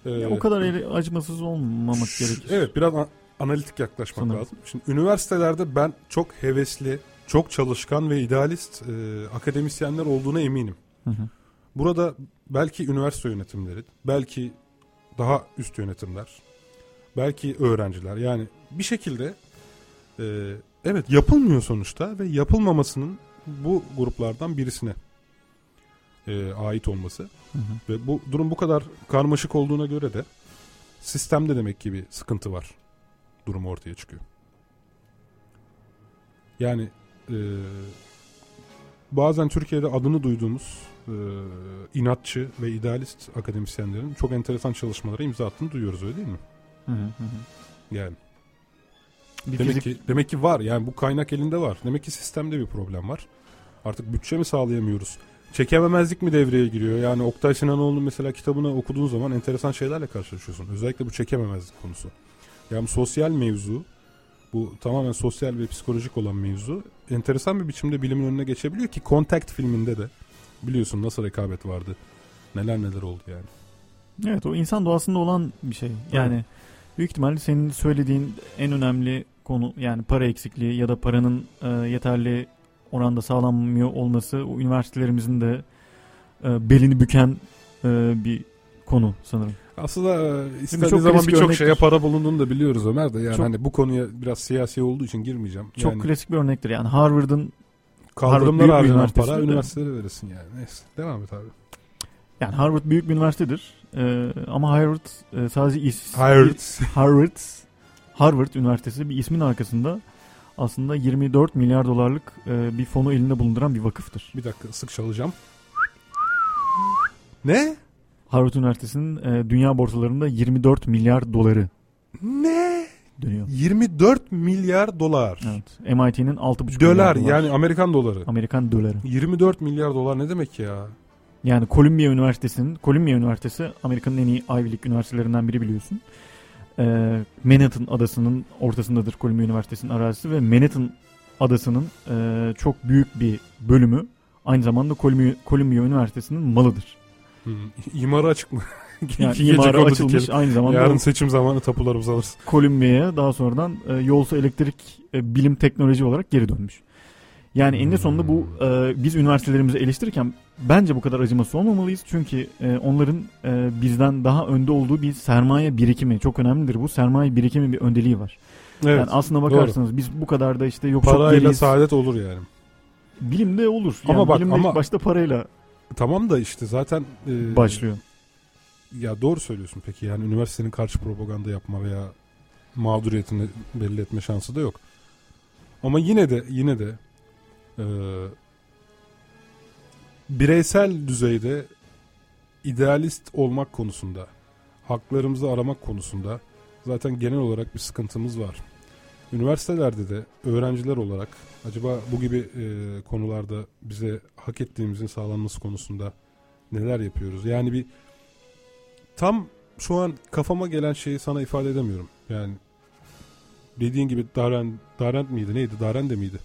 Ee, Ya o kadar eli- acımasız olmamak gerekir. Evet biraz a- analitik yaklaşmak Sanırım. lazım. Şimdi üniversitelerde ben çok hevesli, çok çalışkan ve idealist e, akademisyenler olduğuna eminim. Hı hı. Burada belki üniversite yönetimleri, belki daha üst yönetimler, belki öğrenciler yani bir şekilde e, evet yapılmıyor sonuçta ve yapılmamasının bu gruplardan birisine e, ait olması Hı hı. ve bu durum bu kadar karmaşık olduğuna göre de sistemde demek ki bir sıkıntı var durum ortaya çıkıyor. Yani e, bazen Türkiye'de adını duyduğumuz e, inatçı ve idealist akademisyenlerin çok enteresan çalışmalara imza attığını duyuyoruz öyle değil mi? Hı hı hı. Yani Bir demek fizik- ki demek ki var yani bu kaynak elinde var. Demek ki sistemde bir problem var. Artık bütçe mi sağlayamıyoruz? Çekememezlik mi devreye giriyor? Yani Oktay Sinanoğlu'nun mesela kitabını okuduğun zaman enteresan şeylerle karşılaşıyorsun. Özellikle bu çekememezlik konusu. Yani sosyal mevzu, bu tamamen sosyal ve psikolojik olan mevzu enteresan bir biçimde bilimin önüne geçebiliyor ki Contact filminde de biliyorsun nasıl rekabet vardı. Neler neler oldu yani. Evet o insan doğasında olan bir şey. Yani büyük ihtimalle senin söylediğin en önemli konu yani para eksikliği ya da paranın e, yeterli oranda sağlanmıyor olması o üniversitelerimizin de e, belini büken e, bir konu sanırım. Aslında e, çok zaman birçok şeye para bulunduğunu da biliyoruz Ömer de. Yani Çok- hani bu konuya biraz siyasi olduğu için girmeyeceğim. Çok yani klasik bir örnektir. Yani Harvard'ın Harvard kaldırımlar harcanan para üniversitelere verirsin yani. Neyse devam et abi. Yani Harvard büyük bir üniversitedir. Ee, ama Harvard e, sadece is Harvard. Harvard Harvard Üniversitesi bir ismin arkasında aslında 24 milyar dolarlık e, bir fonu elinde bulunduran bir vakıftır. Bir dakika sık çalacağım. Ne? Harvard Üniversitesi'nin e, dünya borsalarında 24 milyar doları Ne? Dönüyor. 24 milyar dolar. Evet. MIT'nin 6,5 Dolar milyar dolar. yani Amerikan doları. Amerikan doları. 24 milyar dolar ne demek ya? Yani Columbia Üniversitesi'nin Columbia Üniversitesi Amerika'nın en iyi Ivy League üniversitelerinden biri biliyorsun. Ee, Manhattan adasının ortasındadır Columbia Üniversitesi'nin arazisi ve Manhattan adasının e, çok büyük bir bölümü aynı zamanda Columbia, Columbia Üniversitesi'nin malıdır. Hmm. İmara açık mı? Yani imara açılmış, aynı zamanda Yarın seçim zamanı tapularımızı alırız. Kolombiya daha sonradan e, yolsu elektrik e, bilim teknoloji olarak geri dönmüş. Yani eninde sonunda bu e, biz üniversitelerimizi eleştirirken bence bu kadar acımasız olmamalıyız. Çünkü e, onların e, bizden daha önde olduğu bir sermaye birikimi çok önemlidir. Bu sermaye birikimi bir öndeliği var. Evet, yani aslına bakarsanız biz bu kadar da işte yok çok Parayla geriyiz. saadet olur yani. Bilimde olur. Yani ama bak bilimde ama ilk başta parayla tamam da işte zaten e, başlıyor. Ya doğru söylüyorsun peki yani üniversitenin karşı propaganda yapma veya mağduriyetini belli etme şansı da yok. Ama yine de yine de e, bireysel düzeyde idealist olmak konusunda, haklarımızı aramak konusunda zaten genel olarak bir sıkıntımız var. Üniversitelerde de öğrenciler olarak acaba bu gibi e, konularda bize hak ettiğimizin sağlanması konusunda neler yapıyoruz? Yani bir tam şu an kafama gelen şeyi sana ifade edemiyorum. Yani dediğin gibi Daren, Darent miydi neydi? Daren de miydi?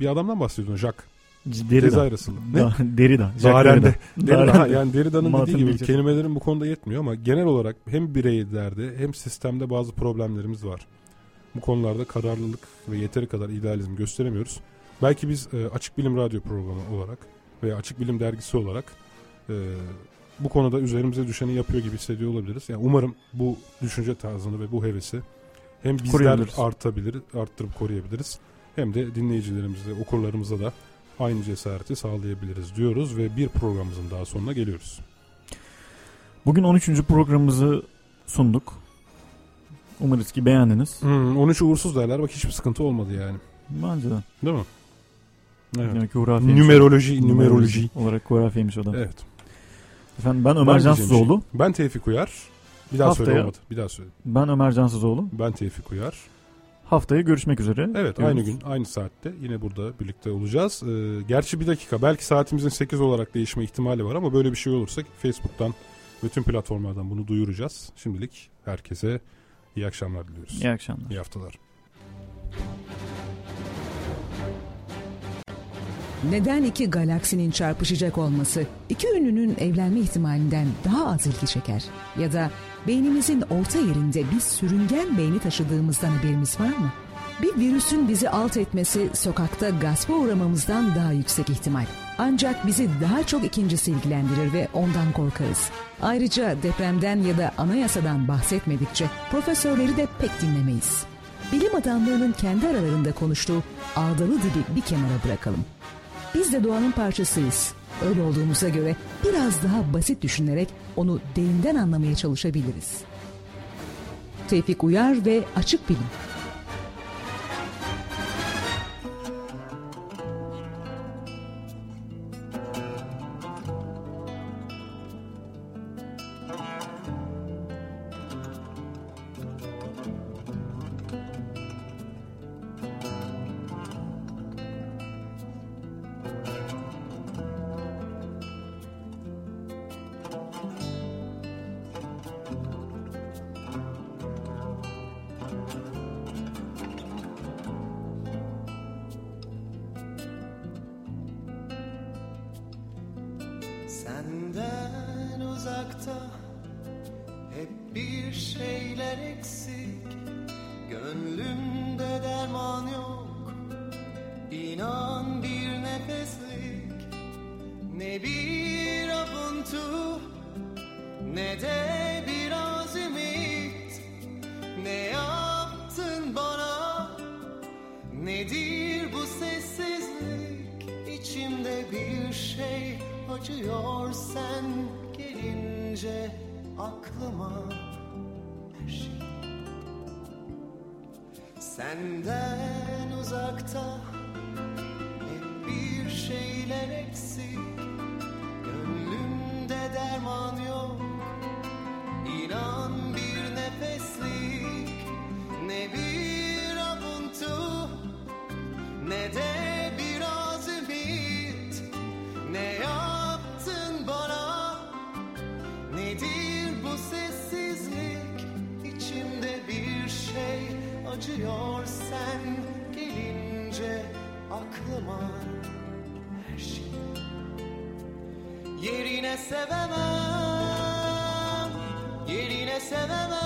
Bir adamdan bahsediyordun Jack. Derrida. Cezayir asıllı. Da- Derrida. Darende. Derrida. Yani Derrida'nın dediği gibi Luther. kelimelerin bu konuda yetmiyor ama genel olarak hem bireylerde hem sistemde bazı problemlerimiz var. Bu konularda kararlılık ve yeteri kadar idealizm gösteremiyoruz. Belki biz e, Açık Bilim Radyo programı olarak veya Açık Bilim Dergisi olarak e, bu konuda üzerimize düşeni yapıyor gibi hissediyor olabiliriz. Yani umarım bu düşünce tarzını ve bu hevesi hem bizler artabilir, arttırıp koruyabiliriz. Hem de dinleyicilerimize, okurlarımıza da aynı cesareti sağlayabiliriz diyoruz ve bir programımızın daha sonuna geliyoruz. Bugün 13. programımızı sunduk. Umarız ki beğendiniz. Hmm, 13 uğursuz derler bak hiçbir sıkıntı olmadı yani. Bence de. Değil mi? Evet. Demek ki hurafeymiş. Numeroloji, numeroloji. olarak hurafeymiş o da. Evet. Efendim ben Ömer diyeceğim Cansızoğlu. şey. Ben Tevfik Uyar. Bir daha söyle Haftaya- olmadı. Bir daha söyle. Ben Ömer Cansızoğlu. Ben Tevfik Uyar. Haftaya görüşmek üzere. Evet diyoruz. aynı gün aynı saatte yine burada birlikte olacağız. Ee, gerçi bir dakika belki saatimizin 8 olarak değişme ihtimali var ama böyle bir şey olursa Facebook'tan ve tüm platformlardan bunu duyuracağız. Şimdilik herkese iyi akşamlar diliyoruz. İyi akşamlar. İyi haftalar. Neden iki galaksinin çarpışacak olması iki ünlünün evlenme ihtimalinden daha az ilgi çeker? Ya da beynimizin orta yerinde bir sürüngen beyni taşıdığımızdan haberimiz var mı? Bir virüsün bizi alt etmesi sokakta gaspa uğramamızdan daha yüksek ihtimal. Ancak bizi daha çok ikincisi ilgilendirir ve ondan korkarız. Ayrıca depremden ya da anayasadan bahsetmedikçe profesörleri de pek dinlemeyiz. Bilim adamlarının kendi aralarında konuştuğu ağdalı dili bir kenara bırakalım. Biz de doğanın parçasıyız. Öyle olduğumuza göre biraz daha basit düşünerek onu derinden anlamaya çalışabiliriz. Tevfik Uyar ve Açık Bilim sevemem Yerine sevemem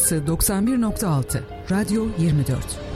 Burası 91.6 Radyo 24.